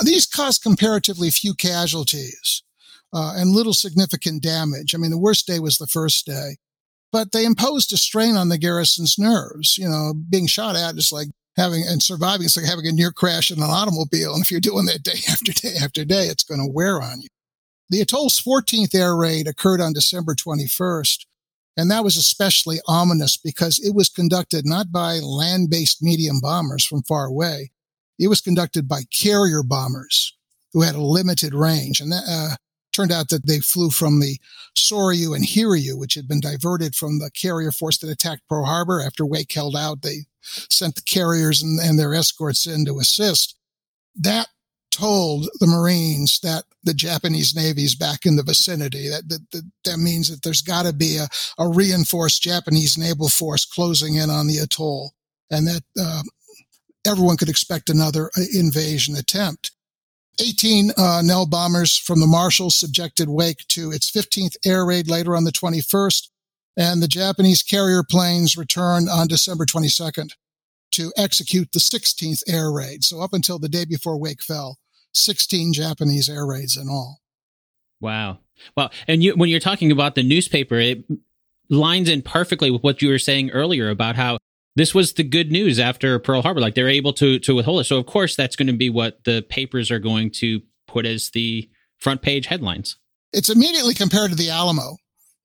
These caused comparatively few casualties uh, and little significant damage. I mean, the worst day was the first day, but they imposed a strain on the garrison's nerves. You know, being shot at is like having and surviving is like having a near crash in an automobile. And if you're doing that day after day after day, it's going to wear on you. The atoll's 14th air raid occurred on December 21st. And that was especially ominous because it was conducted not by land based medium bombers from far away, it was conducted by carrier bombers who had a limited range. And that uh, turned out that they flew from the Soryu and Hiryu, which had been diverted from the carrier force that attacked Pearl Harbor. After Wake held out, they sent the carriers and, and their escorts in to assist. That told the Marines that the Japanese Navy's back in the vicinity. That that, that, that means that there's got to be a, a, reinforced Japanese naval force closing in on the atoll, and that uh, everyone could expect another uh, invasion attempt. 18 uh, Nell bombers from the Marshalls subjected Wake to its 15th air raid later on the 21st, and the Japanese carrier planes returned on December 22nd to execute the 16th air raid. So up until the day before Wake fell, 16 Japanese air raids in all. Wow. Well, and you, when you're talking about the newspaper, it lines in perfectly with what you were saying earlier about how this was the good news after Pearl Harbor. Like they're able to to withhold it. So of course that's going to be what the papers are going to put as the front page headlines. It's immediately compared to the Alamo.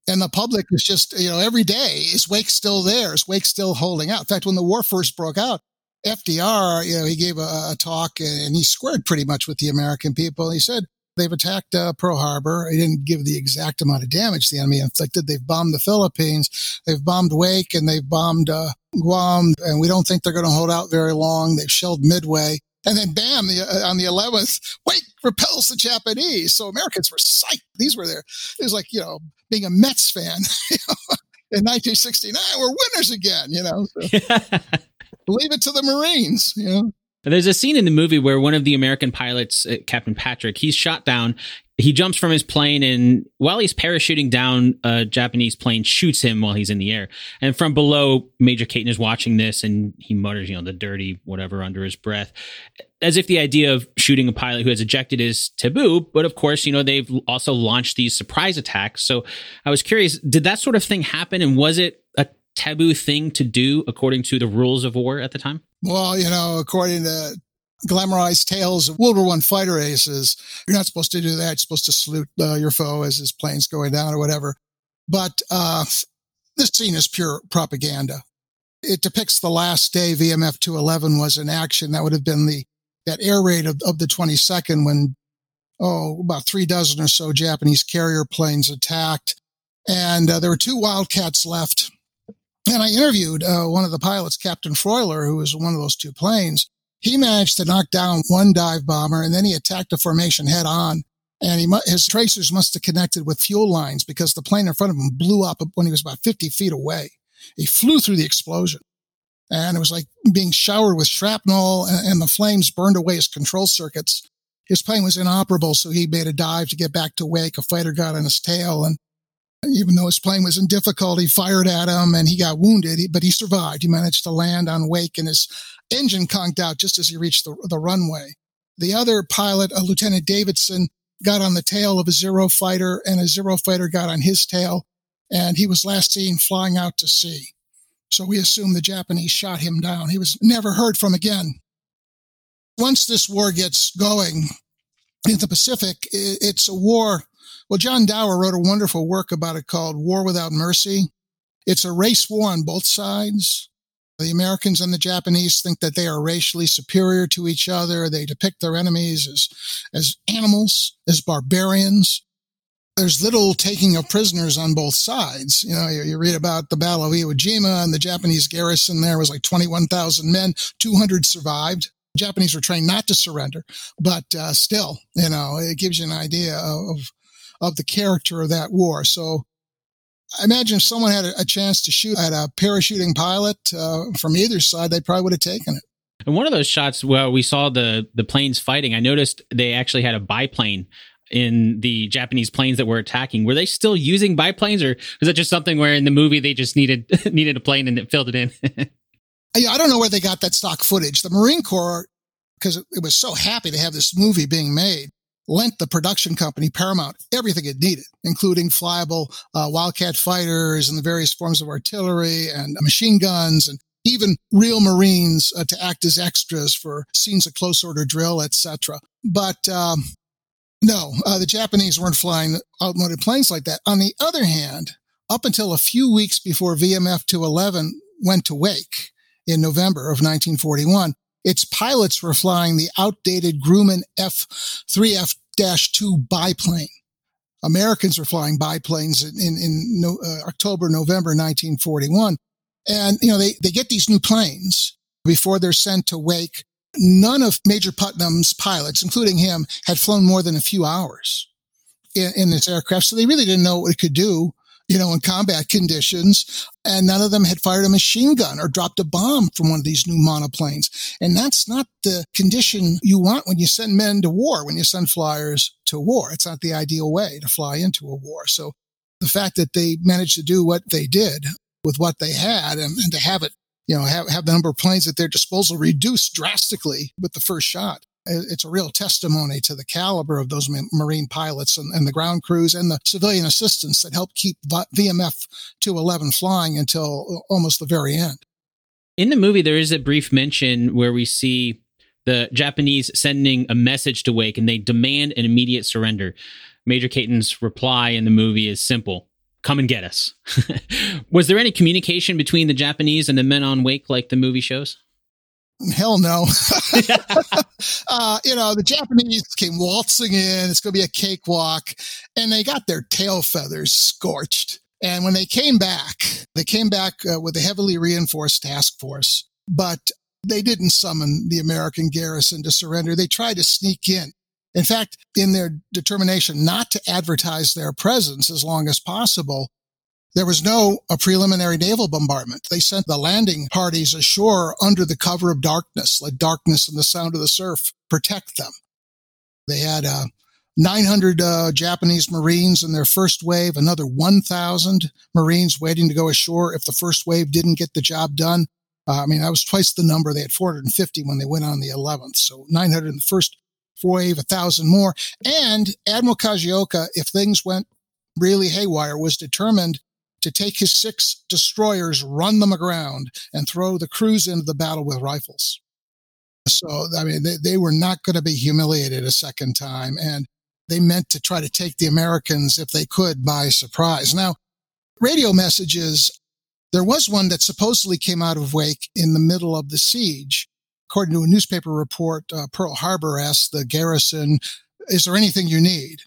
And the public is just, you know, every day, is Wake still there? Is Wake still holding out? In fact, when the war first broke out, FDR, you know, he gave a, a talk and he squared pretty much with the American people. He said, They've attacked uh, Pearl Harbor. He didn't give the exact amount of damage the enemy inflicted. They've bombed the Philippines. They've bombed Wake and they've bombed uh, Guam. And we don't think they're going to hold out very long. They've shelled Midway. And then bam, the, uh, on the 11th, Wake repels the Japanese. So Americans were psyched. These were there. it was like, you know, being a Mets fan in 1969, we're winners again, you know. So, leave it to the Marines, you know. There's a scene in the movie where one of the American pilots, uh, Captain Patrick, he's shot down. He jumps from his plane and while he's parachuting down, a Japanese plane shoots him while he's in the air. And from below, Major Caton is watching this and he mutters, you know, the dirty whatever under his breath, as if the idea of shooting a pilot who has ejected is taboo. But of course, you know, they've also launched these surprise attacks. So I was curious, did that sort of thing happen? And was it a taboo thing to do according to the rules of war at the time? Well, you know, according to glamorized tales of World War One fighter aces. You're not supposed to do that. You're supposed to salute uh, your foe as his plane's going down or whatever. But uh, this scene is pure propaganda. It depicts the last day VMF 211 was in action. That would have been the that air raid of, of the 22nd when oh about three dozen or so Japanese carrier planes attacked, and uh, there were two Wildcats left. And I interviewed uh, one of the pilots, Captain Freuler, who was one of those two planes he managed to knock down one dive bomber and then he attacked the formation head on. And he, his tracers must have connected with fuel lines because the plane in front of him blew up when he was about 50 feet away. He flew through the explosion and it was like being showered with shrapnel and the flames burned away his control circuits. His plane was inoperable, so he made a dive to get back to Wake. A fighter got on his tail, and even though his plane was in difficulty, fired at him and he got wounded, but he survived. He managed to land on Wake and his engine conked out just as he reached the, the runway. The other pilot, a Lieutenant Davidson, got on the tail of a Zero fighter and a Zero fighter got on his tail and he was last seen flying out to sea. So we assume the Japanese shot him down. He was never heard from again. Once this war gets going in the Pacific, it's a war. Well, John Dower wrote a wonderful work about it called War Without Mercy. It's a race war on both sides. The Americans and the Japanese think that they are racially superior to each other. They depict their enemies as, as animals, as barbarians. There's little taking of prisoners on both sides. You know, you, you read about the Battle of Iwo Jima and the Japanese garrison there was like 21,000 men, 200 survived. Japanese were trained not to surrender, but uh, still, you know, it gives you an idea of the character of that war. So I imagine if someone had a, chance to shoot at a parachuting pilot uh, from either side, they probably would have taken it. And one of those shots, where we saw the the planes fighting. I noticed they actually had a biplane in the Japanese planes that were attacking. Were they still using biplanes, or was that just something where in the movie they just needed needed a plane and it filled it in? yeah, I don't know where they got that stock footage. The Marine Corps, because it was so happy to have this movie being made, lent the production company Paramount everything it needed, including flyable uh, Wildcat fighters and the various forms of artillery and machine guns and even real Marines uh, to act as extras for scenes of close order drill, etc. But um, no, uh, the Japanese weren't flying outmoded planes like that. On the other hand, up until a few weeks before VMF 211 went to Wake in November of 1941, its pilots were flying the outdated Grumman F-3F 2 biplane. Americans were flying biplanes in, in, in no, uh, October, November 1941. And, you know, they, they get these new planes before they're sent to Wake. None of Major Putnam's pilots, including him, had flown more than a few hours in, in this aircraft. So they really didn't know what it could do you know, in combat conditions. And none of them had fired a machine gun or dropped a bomb from one of these new monoplanes. And that's not the condition you want when you send men to war, when you send flyers to war. It's not the ideal way to fly into a war. So the fact that they managed to do what they did with what they had and, and to have it, you know, have, have the number of planes at their disposal reduced drastically with the first shot it's a real testimony to the caliber of those Marine pilots and, and, the ground crews and the civilian assistants that helped keep VMF 211 flying until uh, almost the very end. In the movie, there is a brief mention where we see the Japanese sending a message to Wake and they demand an immediate surrender. Major Caton's reply in the movie is simple come and get us. Was there any communication between the Japanese and the men on Wake like the movie shows? Hell no. uh, you know, the Japanese came waltzing in. It's going to be a cakewalk. And they got their tail feathers scorched. And when they came back, they came back uh, with a heavily reinforced task force, but they didn't summon the American garrison to surrender. They tried to sneak in. In fact, in their determination not to advertise their presence as long as possible, there was no a preliminary naval bombardment. They sent the landing parties ashore under the cover of darkness, let darkness and the sound of the surf protect them. They had a, 900 uh, Japanese Marines in their first wave, another 1,000 Marines waiting to go ashore if the first wave didn't get the job done. Uh, I mean, that was twice the number. They had 450 when they went on the 11th. So 900 in the first wave, 1,000 more. And Admiral Kajioka, if things went really haywire, was determined to take his six destroyers, run them aground, and throw the crews into the battle with rifles. So, I mean, they, they were not going to be humiliated a second time. And they meant to try to take the Americans, if they could, by surprise. Now, radio messages, there was one that supposedly came out of Wake in the middle of the siege. According to a newspaper report, uh, Pearl Harbor asked the garrison, Is there anything you need?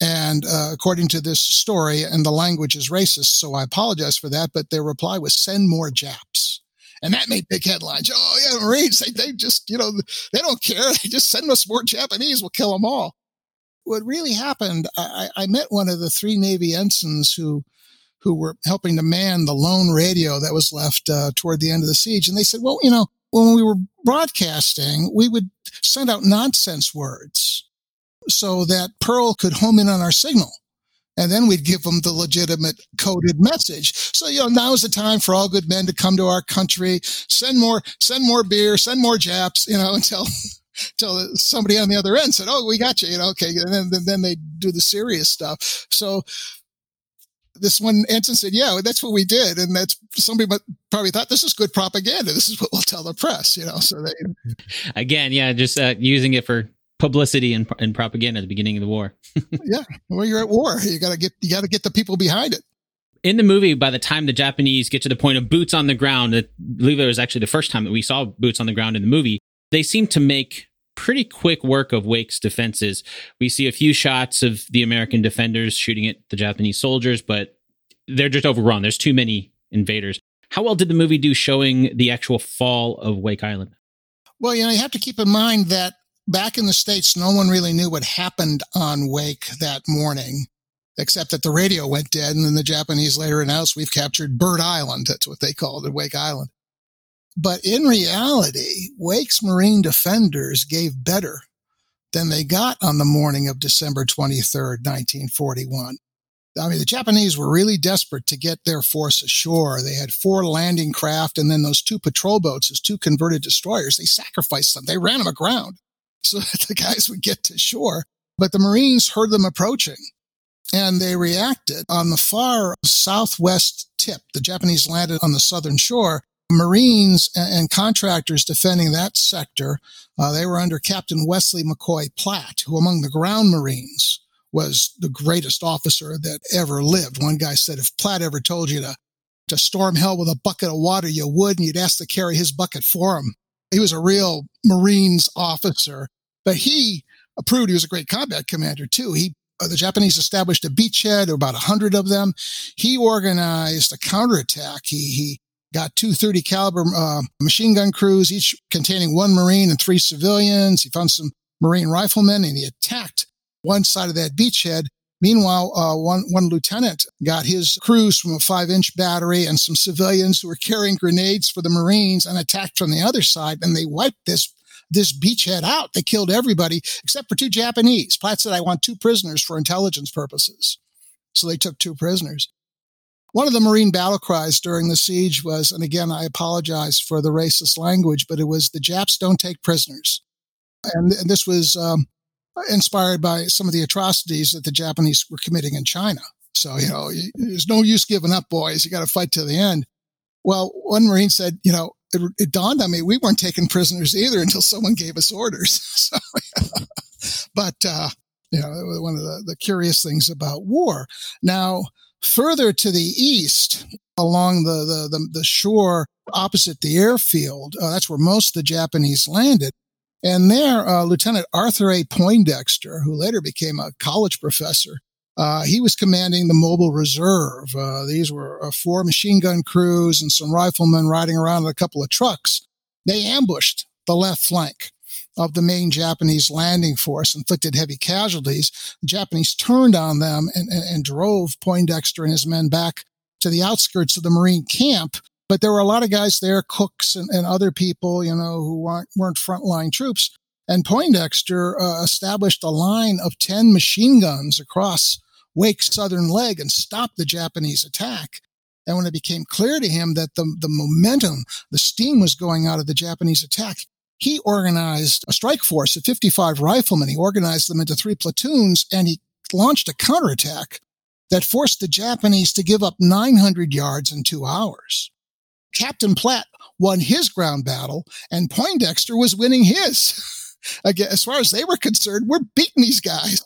And uh, according to this story, and the language is racist, so I apologize for that, but their reply was send more Japs. And that made big headlines. Oh, yeah, Marines, they, they just, you know, they don't care. They just send us more Japanese, we'll kill them all. What really happened, I, I met one of the three Navy ensigns who who were helping to man the lone radio that was left uh, toward the end of the siege. And they said, well, you know, when we were broadcasting, we would send out nonsense words so that Pearl could home in on our signal. And then we'd give them the legitimate coded message. So, you know, now is the time for all good men to come to our country, send more, send more beer, send more Japs, you know, until, until somebody on the other end said, Oh, we got you, you know, okay. And then, then they do the serious stuff. So this one ensign said, yeah, that's what we did. And that's somebody probably thought this is good propaganda. This is what we'll tell the press, you know, so they, again, yeah, just uh, using it for publicity and, and propaganda at the beginning of the war. yeah, well, you're at war. You got to get you got to get the people behind it. In the movie, by the time the Japanese get to the point of boots on the ground, I believe it was actually the first time that we saw boots on the ground in the movie. They seem to make pretty quick work of Wake's defenses. We see a few shots of the American defenders shooting at the Japanese soldiers, but they're just overrun. There's too many invaders. How well did the movie do showing the actual fall of Wake Island? Well, you know, you have to keep in mind that back in the States, no one really knew what happened on Wake that morning, except that the radio went dead. And then the Japanese later announced we've captured Bird Island. That's what they called it, Wake Island. But in reality, Wake's Marine defenders gave better than they got on the morning of December 23rd, 1941. I mean, the Japanese were really desperate to get their force ashore. They had four landing craft and then those two patrol boats as two converted destroyers. They sacrificed them. They ran them aground so that the guys would get to shore. But the Marines heard them approaching and they reacted on the far southwest tip. The Japanese landed on the southern shore. Marines and contractors defending that sector, uh, they were under Captain Wesley McCoy Platt, who among the ground Marines was the greatest officer that ever lived. One guy said, if Platt ever told you to, to storm hell with a bucket of water, you would, and you'd ask to carry his bucket for him. He was a real Marines officer but he proved he was a great combat commander too. He uh, the Japanese established a beachhead, about a hundred of them. He organized a counterattack. He he got two 30 caliber uh, machine gun crews, each containing one Marine and three civilians. He found some Marine riflemen and he attacked one side of that beachhead. Meanwhile, uh, one, one lieutenant got his crews from a five inch battery and some civilians who were carrying grenades for the Marines and attacked from the other side. And they wiped this this beachhead out. They killed everybody except for two Japanese. Platt said, I want two prisoners for intelligence purposes. So they took two prisoners. One of the Marine battle cries during the siege was, and again, I apologize for the racist language, but it was the Japs don't take prisoners. And, and this was um, inspired by some of the atrocities that the Japanese were committing in China. So, you know, there's no use giving up, boys. You got to fight to the end. Well, one Marine said, you know, it, it, dawned on me we weren't taking prisoners either until someone gave us orders. so, but uh, you know, one of the, the curious things about war. Now, further to the east, along the the, the, the shore opposite the airfield, uh, that's where most of the Japanese landed. And there, uh, Lieutenant Arthur A. Poindexter, who later became a college professor, uh, he was commanding the mobile reserve. Uh, these were uh, four machine gun crews and some riflemen riding around in a couple of trucks. They ambushed the left flank of the main Japanese landing force, inflicted heavy casualties. The Japanese turned on them and, and, and drove Poindexter and his men back to the outskirts of the Marine camp. But there were a lot of guys there, cooks and, and other people, you know, who weren't, weren't frontline troops And Poindexter uh, established a line of 10 machine guns across Wake's southern leg and stop the Japanese attack. And when it became clear to him that the, the momentum, the steam was going out of the Japanese attack, he organized a strike force of 55 riflemen. He organized them into three platoons and he launched a counterattack that forced the Japanese to give up 900 yards in two hours. Captain Platt won his ground battle and Poindexter was winning his. Again, as far as they were concerned, we're beating these guys.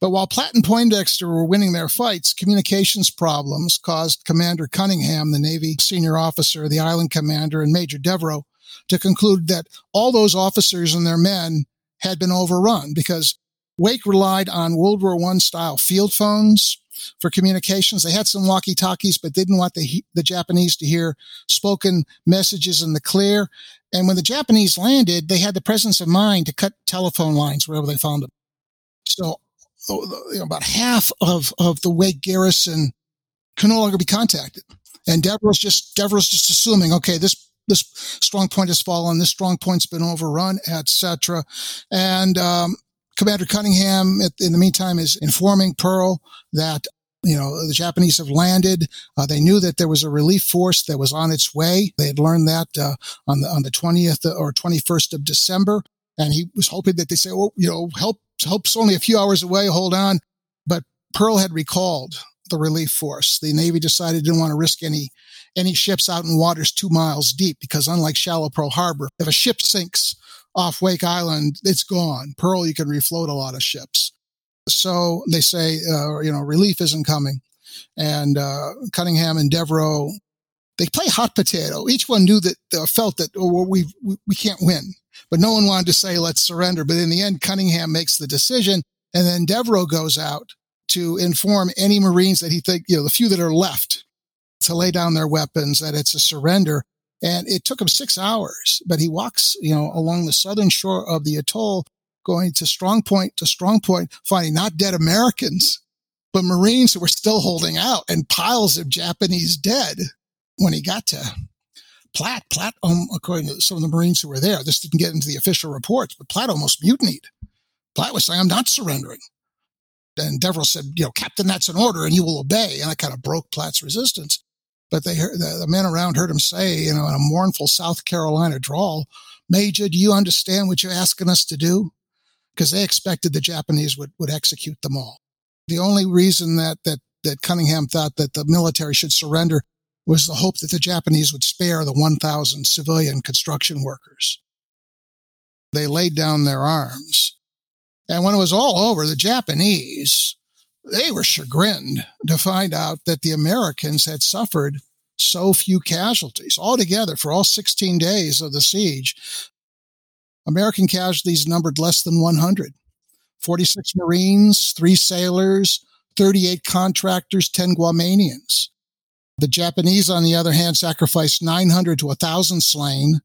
But while Platt and Poindexter were winning their fights, communications problems caused Commander Cunningham, the Navy senior officer, the island commander, and Major Devereux to conclude that all those officers and their men had been overrun because Wake relied on World War I style field phones for communications. They had some walkie talkies, but didn't want the, the Japanese to hear spoken messages in the clear. And when the Japanese landed, they had the presence of mind to cut telephone lines wherever they found them. So you know, about half of, of the Wake garrison can no longer be contacted. And Devereux's just, Devereux's just assuming, okay, this this strong point has fallen, this strong point's been overrun, etc. And um, Commander Cunningham, in the meantime, is informing Pearl that you know the Japanese have landed. Uh, they knew that there was a relief force that was on its way. They had learned that uh, on the on the twentieth or twenty first of December, and he was hoping that they say, "Well, you know, help help's only a few hours away. Hold on." But Pearl had recalled the relief force. The Navy decided didn't want to risk any any ships out in waters two miles deep because unlike shallow Pearl Harbor, if a ship sinks off Wake Island, it's gone. Pearl, you can refloat a lot of ships. So they say, uh, you know, relief isn't coming. And uh, Cunningham and Devereux, they play hot potato. Each one knew that, uh, felt that, oh, well, we, we, we can't win. But no one wanted to say, let's surrender. But in the end, Cunningham makes the decision. And then Devereux goes out to inform any Marines that he think, you know, the few that are left to lay down their weapons, that it's a surrender. And it took him six hours, but he walks, you know, along the southern shore of the atoll, going to strong point to strong point, finding not dead Americans, but Marines who were still holding out and piles of Japanese dead. When he got to Platt, Platt, um, according to some of the Marines who were there, this didn't get into the official reports, but Platt almost mutinied. Platt was saying, I'm not surrendering. And Devereux said, you know, Captain, that's an order and you will obey. And that kind of broke Platt's resistance. But they heard, the, the men around heard him say, you know, in a mournful South Carolina drawl, Major, do you understand what you're asking us to do? Because they expected the Japanese would, would execute them all. The only reason that, that, that Cunningham thought that the military should surrender was the hope that the Japanese would spare the 1,000 civilian construction workers. They laid down their arms. And when it was all over, the Japanese they were chagrined to find out that the Americans had suffered so few casualties altogether for all 16 days of the siege. American casualties numbered less than 100 46 Marines, three sailors, 38 contractors, 10 Guamanians. The Japanese, on the other hand, sacrificed 900 to 1,000 slain,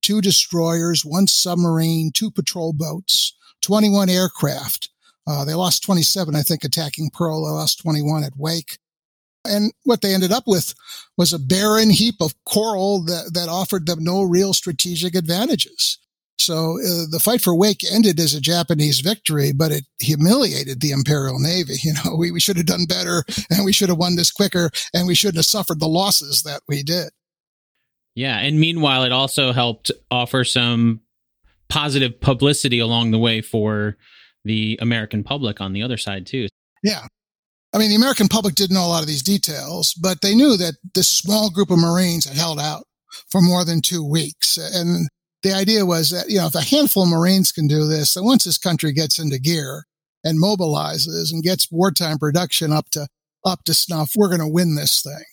two destroyers, one submarine, two patrol boats, 21 aircraft, uh, they lost 27, I think, attacking Pearl. They lost 21 at Wake. And what they ended up with was a barren heap of coral that, that offered them no real strategic advantages. So uh, the fight for Wake ended as a Japanese victory, but it humiliated the Imperial Navy. You know, we, we should have done better and we should have won this quicker and we shouldn't have suffered the losses that we did. Yeah. And meanwhile, it also helped offer some positive publicity along the way for the American public on the other side too. Yeah. I mean, the American public didn't know a lot of these details, but they knew that this small group of Marines had held out for more than two weeks. And the idea was that, you know, if a handful of Marines can do this, then once this country gets into gear and mobilizes and gets wartime production up to up to snuff, we're going to win this thing.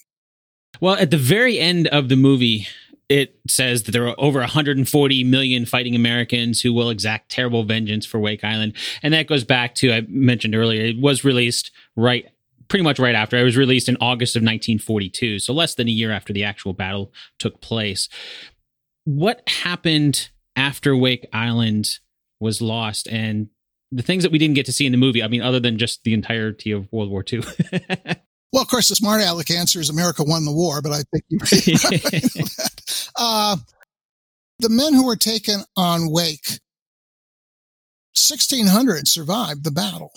Well, at the very end of the movie, it says that there are over 140 million fighting Americans who will exact terrible vengeance for Wake Island. And that goes back to, I mentioned earlier, it was released right, pretty much right after. It was released in August of 1942, so less than a year after the actual battle took place. What happened after Wake Island was lost and the things that we didn't get to see in the movie, I mean, other than just the entirety of World War II? Well, of course, the smart aleck answer is America won the war, but I think you that. Uh, the men who were taken on Wake 1,600 survived the battle.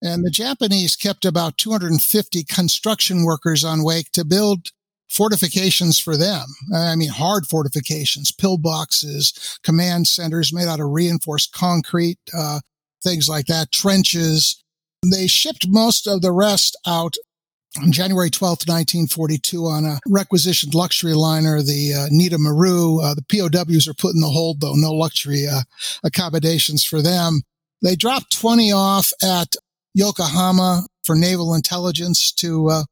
And the Japanese kept about 250 construction workers on Wake to build fortifications for them. I mean, hard fortifications, pillboxes, command centers made out of reinforced concrete, uh, things like that, trenches. They shipped most of the rest out on January 12th, 1942, on a requisitioned luxury liner, the uh, Nitta Maru. Uh, the POWs are put in the hold, though, no luxury uh, accommodations for them. They dropped 20 off at Yokohama for naval intelligence to uh,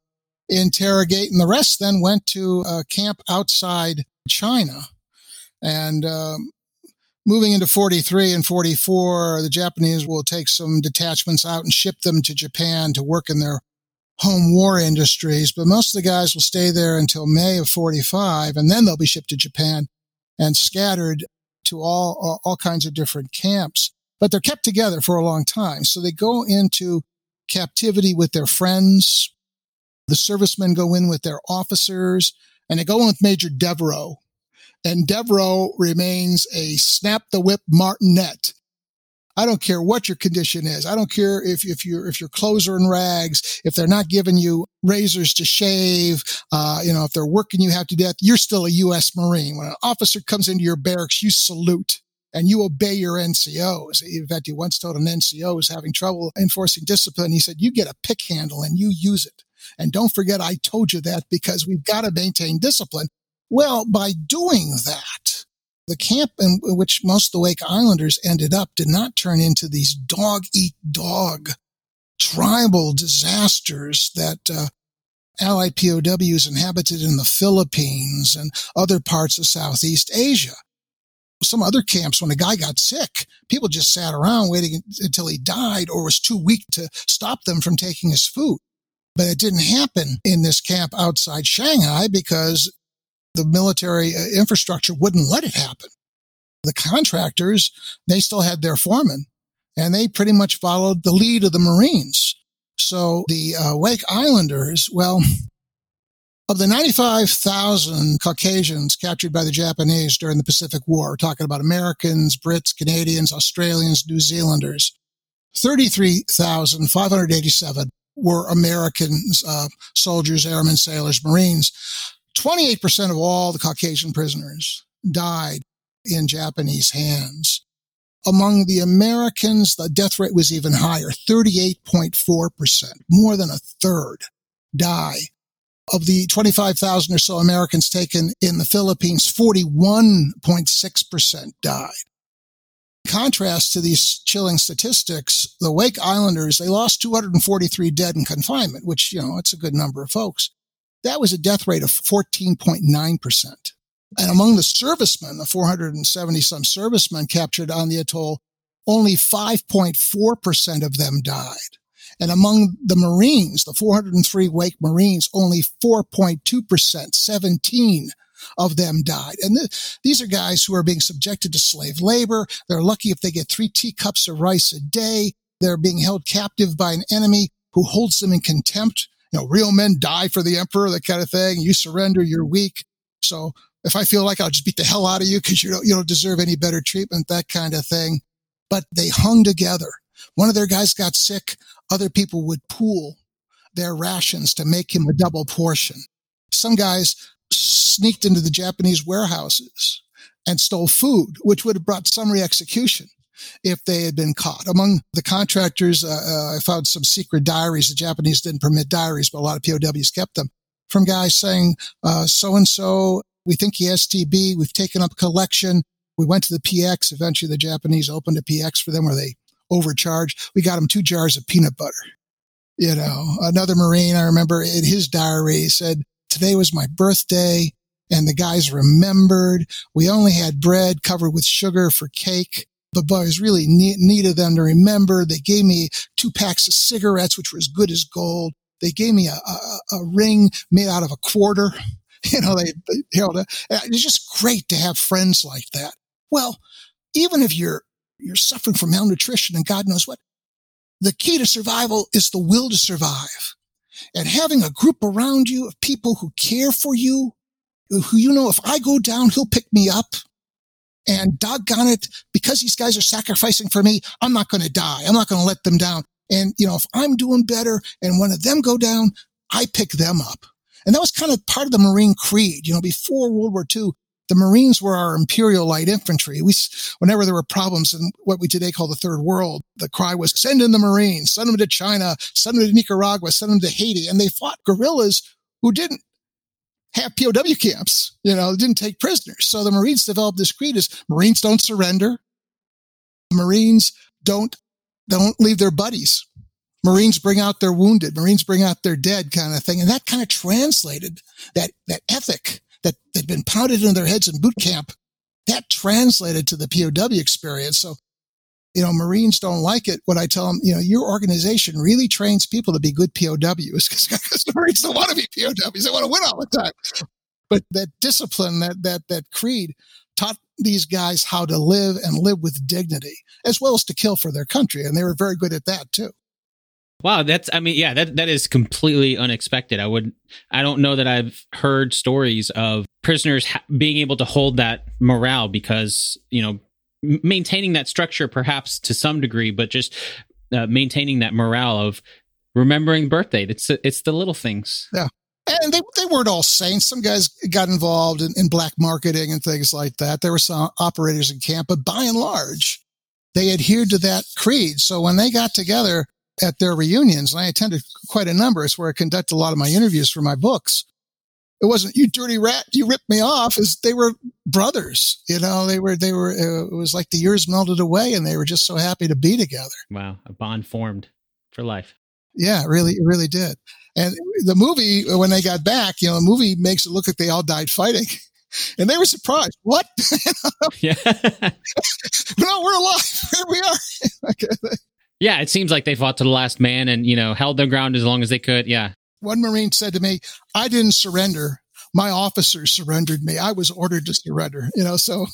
interrogate, and the rest then went to a camp outside China. And um, moving into 43 and 44, the Japanese will take some detachments out and ship them to Japan to work in their home war industries. But most of the guys will stay there until May of 45, and then they'll be shipped to Japan and scattered to all, all, all kinds of different camps. But they're kept together for a long time. So they go into captivity with their friends, the servicemen go in with their officers and they go in with Major Devereux. And Devereaux remains a snap the whip martinet. I don't care what your condition is. I don't care if, if your if your clothes are in rags, if they're not giving you razors to shave, uh, you know, if they're working you half to death, you're still a U.S. Marine. When an officer comes into your barracks, you salute and you obey your NCOs. In fact, he once told an NCO who was having trouble enforcing discipline, he said, you get a pick handle and you use it. And don't forget, I told you that because we've got to maintain discipline. Well, by doing that, the camp in which most of the Wake Islanders ended up did not turn into these dog eat dog tribal disasters that uh, Allied POWs inhabited in the Philippines and other parts of Southeast Asia. Some other camps, when a guy got sick, people just sat around waiting until he died or was too weak to stop them from taking his food. But it didn't happen in this camp outside Shanghai because the military uh, infrastructure wouldn't let it happen. The contractors, they still had their foremen and they pretty much followed the lead of the Marines. So the uh, Wake Islanders, well, of the 95,000 Caucasians captured by the Japanese during the Pacific War, talking about Americans, Brits, Canadians, Australians, New Zealanders, 33,587 were Americans, uh, soldiers, airmen, sailors, Marines. 28% of all the Caucasian prisoners died in Japanese hands. Among the Americans, the death rate was even higher, 38.4%. More than a third die. Of the 25,000 or so Americans taken in the Philippines, 41.6% died contrast to these chilling statistics, the Wake Islanders, they lost 243 dead in confinement, which, you know, it's a good number of folks. That was a death rate of 14.9%. And among the servicemen, the 470 some servicemen captured on the atoll, only 5.4% of them died. And among the Marines, the 403 Wake Marines, only 4.2%, 17 of them died. And th- these are guys who are being subjected to slave labor. They're lucky if they get three teacups of rice a day. They're being held captive by an enemy who holds them in contempt. You know, real men die for the emperor, that kind of thing. You surrender, you're weak. So if I feel like I'll just beat the hell out of you because you don't, you don't deserve any better treatment, that kind of thing. But they hung together. One of their guys got sick. Other people would pool their rations to make him a double portion. Some guys sneaked into the Japanese warehouses and stole food, which would have brought summary execution if they had been caught. Among the contractors, uh, uh, I found some secret diaries. The Japanese didn't permit diaries, but a lot of POWs kept them from guys saying, so and so, we think he has TB. We've taken up collection. We went to the PX. Eventually, the Japanese opened a PX for them where they overcharged. We got them two jars of peanut butter. You know, another Marine, I remember in his diary said, today was my birthday and the guys remembered. We only had bread covered with sugar for cake. But boy, was really neat, neat of them to remember. They gave me two packs of cigarettes, which were as good as gold. They gave me a, a, a ring made out of a quarter. You know, they, they held it. Uh, it's just great to have friends like that. Well, even if you're you're suffering from malnutrition and God knows what, the key to survival is the will to survive. And having a group around you of people who care for you, who you know if I go down, he'll pick me up. And doggone it, because these guys are sacrificing for me, I'm not going to die. I'm not going to let them down. And, you know, if I'm doing better and one of them go down, I pick them up. And that was kind of part of the Marine creed. You know, before World War II, the Marines were our Imperial Light Infantry. We, whenever there were problems in what we today call the Third World, the cry was send in the Marines, send them to China, send them to Nicaragua, send them to Haiti. And they fought guerrillas who didn't have POW camps, you know, didn't take prisoners. So the Marines developed this creed is Marines don't surrender. Marines don't, don't leave their buddies. Marines bring out their wounded. Marines bring out their dead kind of thing. And that kind of translated that, that ethic that had been pounded into their heads in boot camp. That translated to the POW experience. So, you know, Marines don't like it when I tell them, you know, your organization really trains people to be good POWs because the Marines don't want to be POWs. They want to win all the time. But that discipline, that, that, that creed taught these guys how to live and live with dignity as well as to kill for their country. And they were very good at that too. Wow, that's I mean, yeah, that that is completely unexpected. I would I don't know that I've heard stories of prisoners ha- being able to hold that morale because, you know, maintaining that structure perhaps to some degree, but just uh, maintaining that morale of remembering birthday. It's it's the little things. Yeah. And they, they weren't all saints. Some guys got involved in, in black marketing and things like that. There were some operators in camp, but by and large, they adhered to that creed. So when they got together, at their reunions, and I attended quite a number. It's where I conduct a lot of my interviews for my books. It wasn't you dirty rat, you ripped me off. As they were brothers, you know. They were they were. Uh, it was like the years melted away, and they were just so happy to be together. Wow, a bond formed for life. Yeah, really, it really did. And the movie, when they got back, you know, the movie makes it look like they all died fighting. And they were surprised. What? yeah. no, we're alive. Here we are. Yeah, it seems like they fought to the last man and, you know, held their ground as long as they could. Yeah. One Marine said to me, I didn't surrender. My officers surrendered me. I was ordered to surrender, you know, so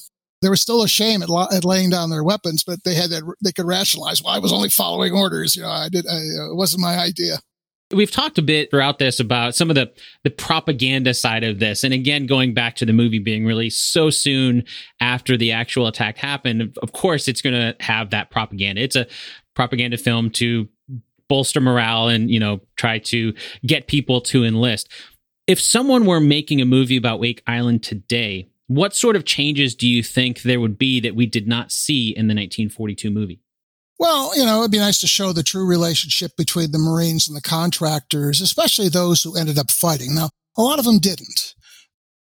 there was still a shame at, at laying down their weapons, but they had that, they could rationalize, well, I was only following orders. You know, I did, I, uh, it wasn't my idea. We've talked a bit throughout this about some of the the propaganda side of this, and again, going back to the movie being released so soon after the actual attack happened. Of course, it's going to have that propaganda. It's a propaganda film to bolster morale and you know try to get people to enlist if someone were making a movie about wake island today what sort of changes do you think there would be that we did not see in the 1942 movie well, you know, it'd be nice to show the true relationship between the Marines and the contractors, especially those who ended up fighting. Now, a lot of them didn't.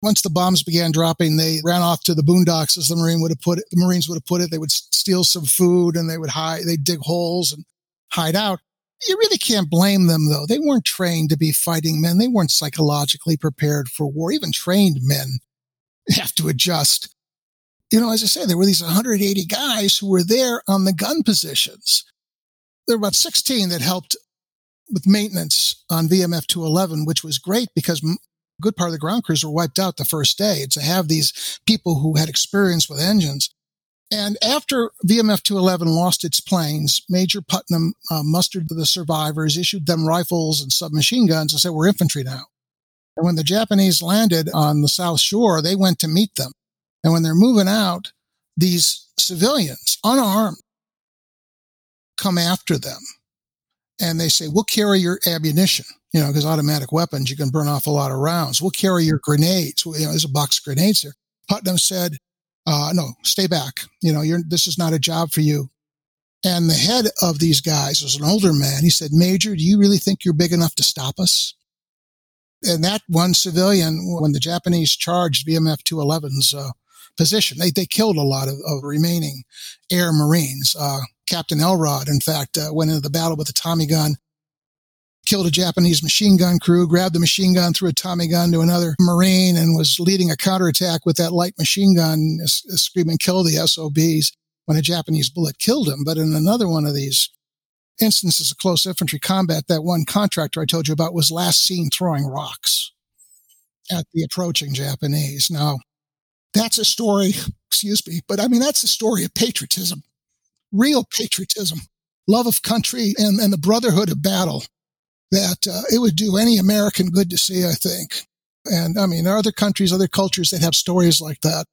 Once the bombs began dropping, they ran off to the boondocks, as the Marine would have put it. The Marines would have put it. They would steal some food and they would hide. They'd dig holes and hide out. You really can't blame them, though. They weren't trained to be fighting men. They weren't psychologically prepared for war. Even trained men have to adjust. You know, as I say, there were these 180 guys who were there on the gun positions. There were about 16 that helped with maintenance on VMF 211, which was great because a good part of the ground crews were wiped out the first day. To have these people who had experience with engines. And after VMF 211 lost its planes, Major Putnam uh, mustered the survivors, issued them rifles and submachine guns, and said, We're infantry now. And when the Japanese landed on the South Shore, they went to meet them. And when they're moving out, these civilians, unarmed, come after them. And they say, We'll carry your ammunition you know, because automatic weapons, you can burn off a lot of rounds. We'll carry your grenades. You know, there's a box of grenades there. Putnam said, uh, no, stay back. You know, you're, this is not a job for you. And the head of these guys was an older man. He said, Major, do you really think you're big enough to stop us? And that one civilian, when the Japanese charged VMF 211's uh, position, they, they killed a lot of, of remaining air Marines. Uh, Captain Elrod, in fact, uh, went into the battle with a Tommy gun killed a Japanese machine gun crew, grabbed the machine gun, threw a Tommy gun to another Marine, and was leading a counterattack with that light machine gun, screaming, kill the SOBs when a Japanese bullet killed him. But in another one of these instances of close infantry combat, that one contractor I told you about was last seen throwing rocks at the approaching Japanese. Now, that's a story, excuse me, but I mean, that's a story of patriotism, real patriotism, love of country, and, and the brotherhood of battle that uh, it would do any American good to see, I think. And I mean, there are other countries, other cultures that have stories like that.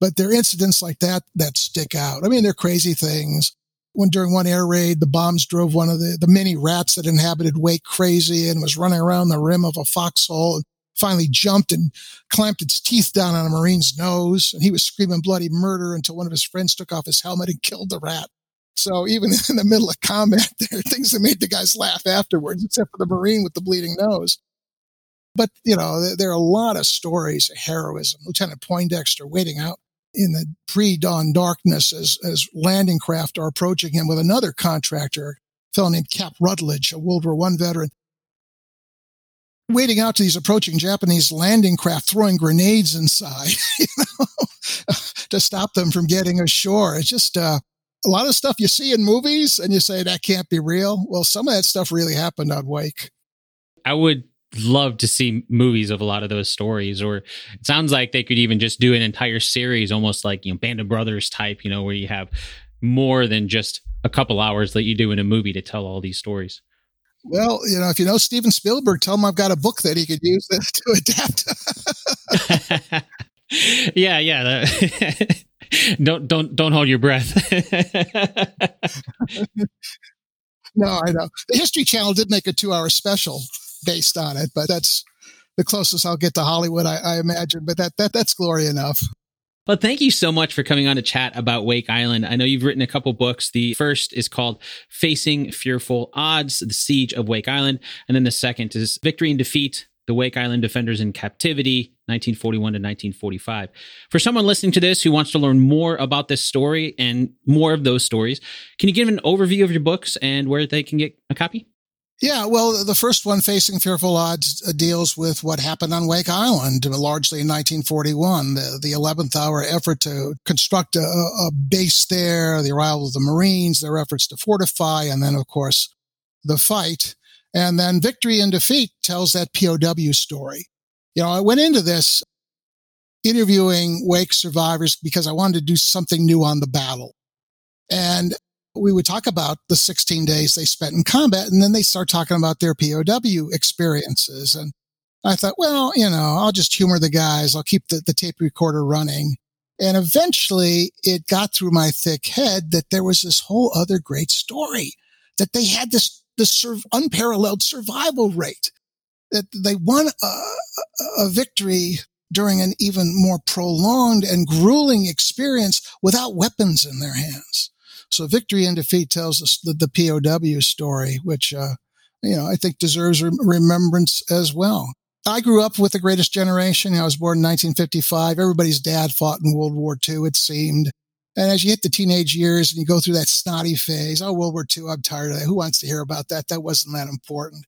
But there are incidents like that that stick out. I mean, they're crazy things. When during one air raid, the bombs drove one of the, the many rats that inhabited Wake crazy and was running around the rim of a foxhole and finally jumped and clamped its teeth down on a Marine's nose. And he was screaming bloody murder until one of his friends took off his helmet and killed the rat. So even in the middle of combat, there are things that made the guys laugh afterwards, except for the Marine with the bleeding nose. But, you know, there are a lot of stories of heroism. Lieutenant Poindexter waiting out in the pre-dawn darkness as, as landing craft are approaching him with another contractor, a fellow named Cap Rutledge, a World War I veteran, waiting out to these approaching Japanese landing craft, throwing grenades inside, you know, to stop them from getting ashore. It's just uh, a lot of stuff you see in movies and you say that can't be real. Well, some of that stuff really happened on Wake. I would love to see movies of a lot of those stories or it sounds like they could even just do an entire series almost like you know band of brothers type you know where you have more than just a couple hours that you do in a movie to tell all these stories well you know if you know steven spielberg tell him i've got a book that he could use to adapt yeah yeah don't don't don't hold your breath no i know the history channel did make a two hour special based on it, but that's the closest I'll get to Hollywood, I, I imagine. But that, that that's glory enough. Well, thank you so much for coming on to chat about Wake Island. I know you've written a couple books. The first is called Facing Fearful Odds, The Siege of Wake Island. And then the second is Victory in Defeat, The Wake Island Defenders in Captivity, 1941 to 1945. For someone listening to this who wants to learn more about this story and more of those stories, can you give an overview of your books and where they can get a copy? Yeah, well, the first one, Facing Fearful Odds, uh, deals with what happened on Wake Island, uh, largely in 1941, the, the 11th hour effort to construct a, a base there, the arrival of the Marines, their efforts to fortify, and then, of course, the fight. And then Victory in Defeat tells that POW story. You know, I went into this interviewing Wake survivors because I wanted to do something new on the battle. And we would talk about the 16 days they spent in combat and then they start talking about their POW experiences. And I thought, well, you know, I'll just humor the guys. I'll keep the, the tape recorder running. And eventually it got through my thick head that there was this whole other great story that they had this, this sur- unparalleled survival rate that they won a, a victory during an even more prolonged and grueling experience without weapons in their hands. So victory in defeat tells us the, the POW story, which, uh, you know, I think deserves remembrance as well. I grew up with the greatest generation. I was born in 1955. Everybody's dad fought in World War II, it seemed. And as you hit the teenage years and you go through that snotty phase, oh, World War II, I'm tired of that. Who wants to hear about that? That wasn't that important.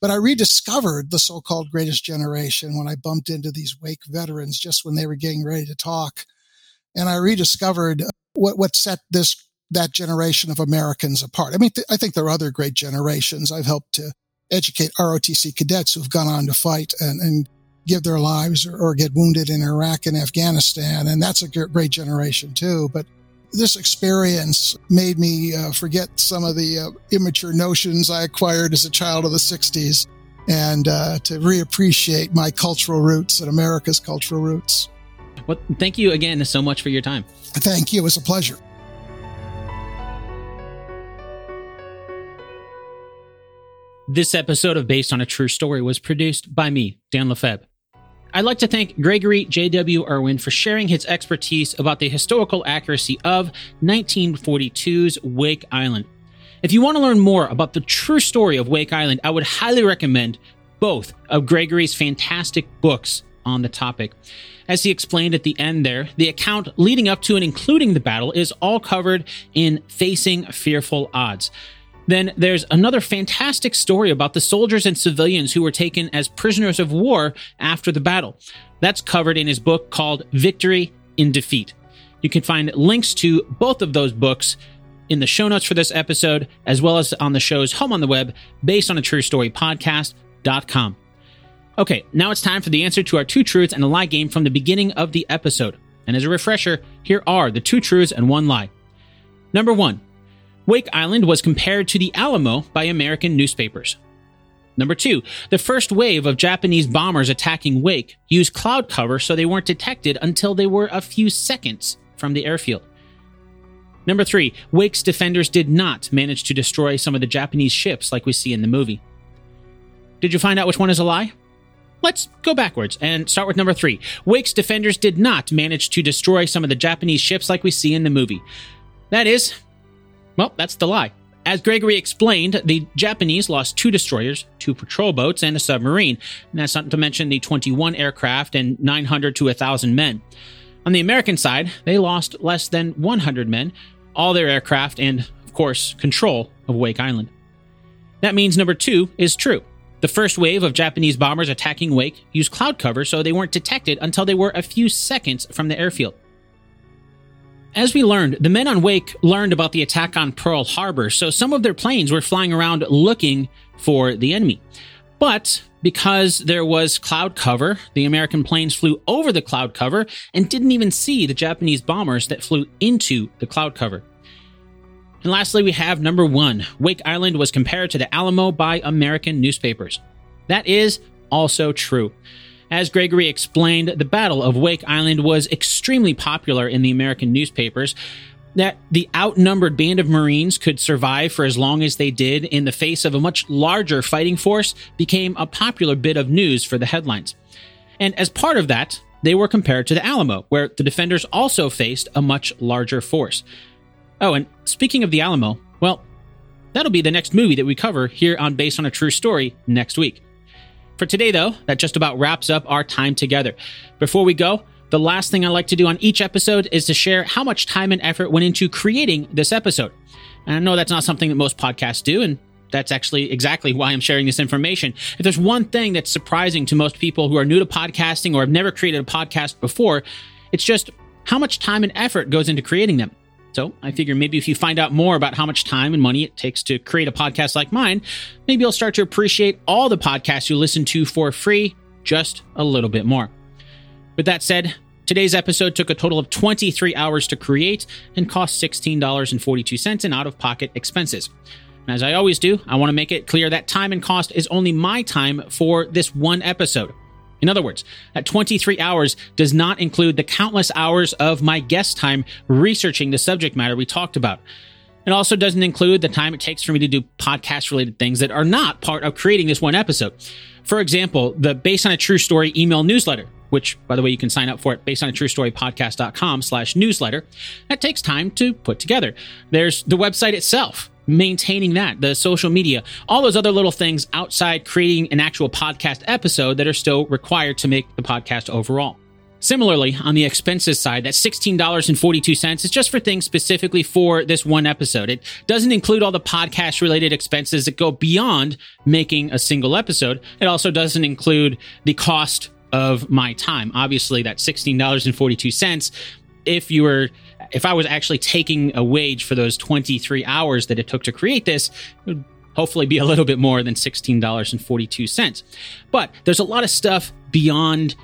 But I rediscovered the so-called greatest generation when I bumped into these Wake veterans just when they were getting ready to talk. And I rediscovered what, what set this that generation of Americans apart. I mean, th- I think there are other great generations. I've helped to educate ROTC cadets who've gone on to fight and, and give their lives or, or, get wounded in Iraq and Afghanistan. And that's a great generation too. But this experience made me uh, forget some of the uh, immature notions I acquired as a child of the 60s and uh, to reappreciate my cultural roots and America's cultural roots. Well, thank you again so much for your time. Thank you. It was a pleasure. This episode of Based on a True Story was produced by me, Dan Lefebvre. I'd like to thank Gregory J.W. Urwin for sharing his expertise about the historical accuracy of 1942's Wake Island. If you want to learn more about the true story of Wake Island, I would highly recommend both of Gregory's fantastic books on the topic. As he explained at the end there, the account leading up to and including the battle is all covered in Facing Fearful Odds. Then there's another fantastic story about the soldiers and civilians who were taken as prisoners of war after the battle. That's covered in his book called Victory in Defeat. You can find links to both of those books in the show notes for this episode, as well as on the show's home on the web, based on a true story podcast.com. Okay, now it's time for the answer to our two truths and a lie game from the beginning of the episode. And as a refresher, here are the two truths and one lie. Number one, Wake Island was compared to the Alamo by American newspapers. Number two, the first wave of Japanese bombers attacking Wake used cloud cover so they weren't detected until they were a few seconds from the airfield. Number three, Wake's defenders did not manage to destroy some of the Japanese ships like we see in the movie. Did you find out which one is a lie? Let's go backwards and start with number three. Wake's defenders did not manage to destroy some of the Japanese ships like we see in the movie. That is, well, that's the lie. As Gregory explained, the Japanese lost two destroyers, two patrol boats, and a submarine. And that's not to mention the 21 aircraft and 900 to 1,000 men. On the American side, they lost less than 100 men, all their aircraft, and, of course, control of Wake Island. That means number two is true. The first wave of Japanese bombers attacking Wake used cloud cover so they weren't detected until they were a few seconds from the airfield. As we learned, the men on Wake learned about the attack on Pearl Harbor, so some of their planes were flying around looking for the enemy. But because there was cloud cover, the American planes flew over the cloud cover and didn't even see the Japanese bombers that flew into the cloud cover. And lastly, we have number one Wake Island was compared to the Alamo by American newspapers. That is also true. As Gregory explained, the Battle of Wake Island was extremely popular in the American newspapers. That the outnumbered band of Marines could survive for as long as they did in the face of a much larger fighting force became a popular bit of news for the headlines. And as part of that, they were compared to the Alamo, where the defenders also faced a much larger force. Oh, and speaking of the Alamo, well, that'll be the next movie that we cover here on Based on a True Story next week. For today, though, that just about wraps up our time together. Before we go, the last thing I like to do on each episode is to share how much time and effort went into creating this episode. And I know that's not something that most podcasts do, and that's actually exactly why I'm sharing this information. If there's one thing that's surprising to most people who are new to podcasting or have never created a podcast before, it's just how much time and effort goes into creating them. So I figure maybe if you find out more about how much time and money it takes to create a podcast like mine, maybe you'll start to appreciate all the podcasts you listen to for free just a little bit more. With that said, today's episode took a total of 23 hours to create and cost $16.42 in out of pocket expenses. And as I always do, I want to make it clear that time and cost is only my time for this one episode. In other words, that 23 hours does not include the countless hours of my guest time researching the subject matter we talked about. It also doesn't include the time it takes for me to do podcast related things that are not part of creating this one episode. For example, the Based on a True Story email newsletter, which, by the way, you can sign up for at based on a true story podcast.com slash newsletter. That takes time to put together. There's the website itself, maintaining that, the social media, all those other little things outside creating an actual podcast episode that are still required to make the podcast overall. Similarly, on the expenses side, that $16.42 is just for things specifically for this one episode. It doesn't include all the podcast related expenses that go beyond making a single episode. It also doesn't include the cost of my time. Obviously, that $16.42, if you were if I was actually taking a wage for those 23 hours that it took to create this, it would hopefully be a little bit more than $16.42. But there's a lot of stuff beyond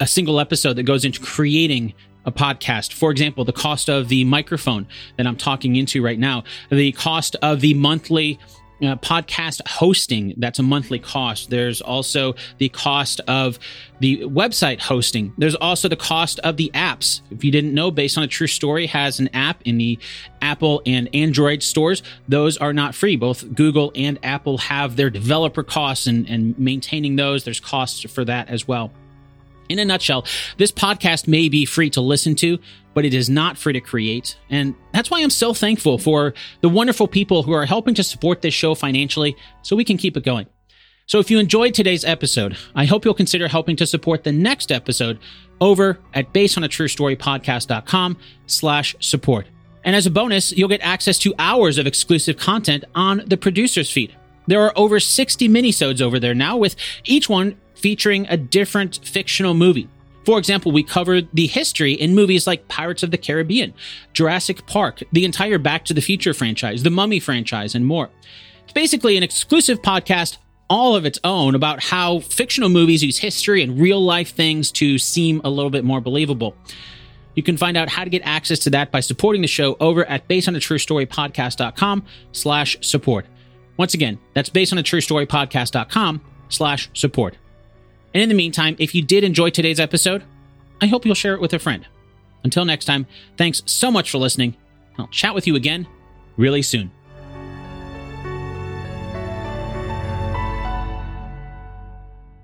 a single episode that goes into creating a podcast. For example, the cost of the microphone that I'm talking into right now, the cost of the monthly uh, podcast hosting that's a monthly cost. There's also the cost of the website hosting. There's also the cost of the apps. If you didn't know based on a true story has an app in the apple and android stores. Those are not free. Both google and apple have their developer costs and, and maintaining those. There's costs for that as well in a nutshell, this podcast may be free to listen to, but it is not free to create. And that's why I'm so thankful for the wonderful people who are helping to support this show financially so we can keep it going. So if you enjoyed today's episode, I hope you'll consider helping to support the next episode over at basedonatruestorypodcast.com slash support. And as a bonus, you'll get access to hours of exclusive content on the producer's feed. There are over 60 minisodes over there now, with each one featuring a different fictional movie. For example, we covered the history in movies like Pirates of the Caribbean, Jurassic Park, the entire Back to the Future franchise, the Mummy franchise, and more. It's basically an exclusive podcast all of its own about how fictional movies use history and real life things to seem a little bit more believable. You can find out how to get access to that by supporting the show over at basedonatruestorypodcast.com slash support. Once again, that's based on a true story podcast.com slash support. And in the meantime, if you did enjoy today's episode, I hope you'll share it with a friend. Until next time, thanks so much for listening. I'll chat with you again really soon.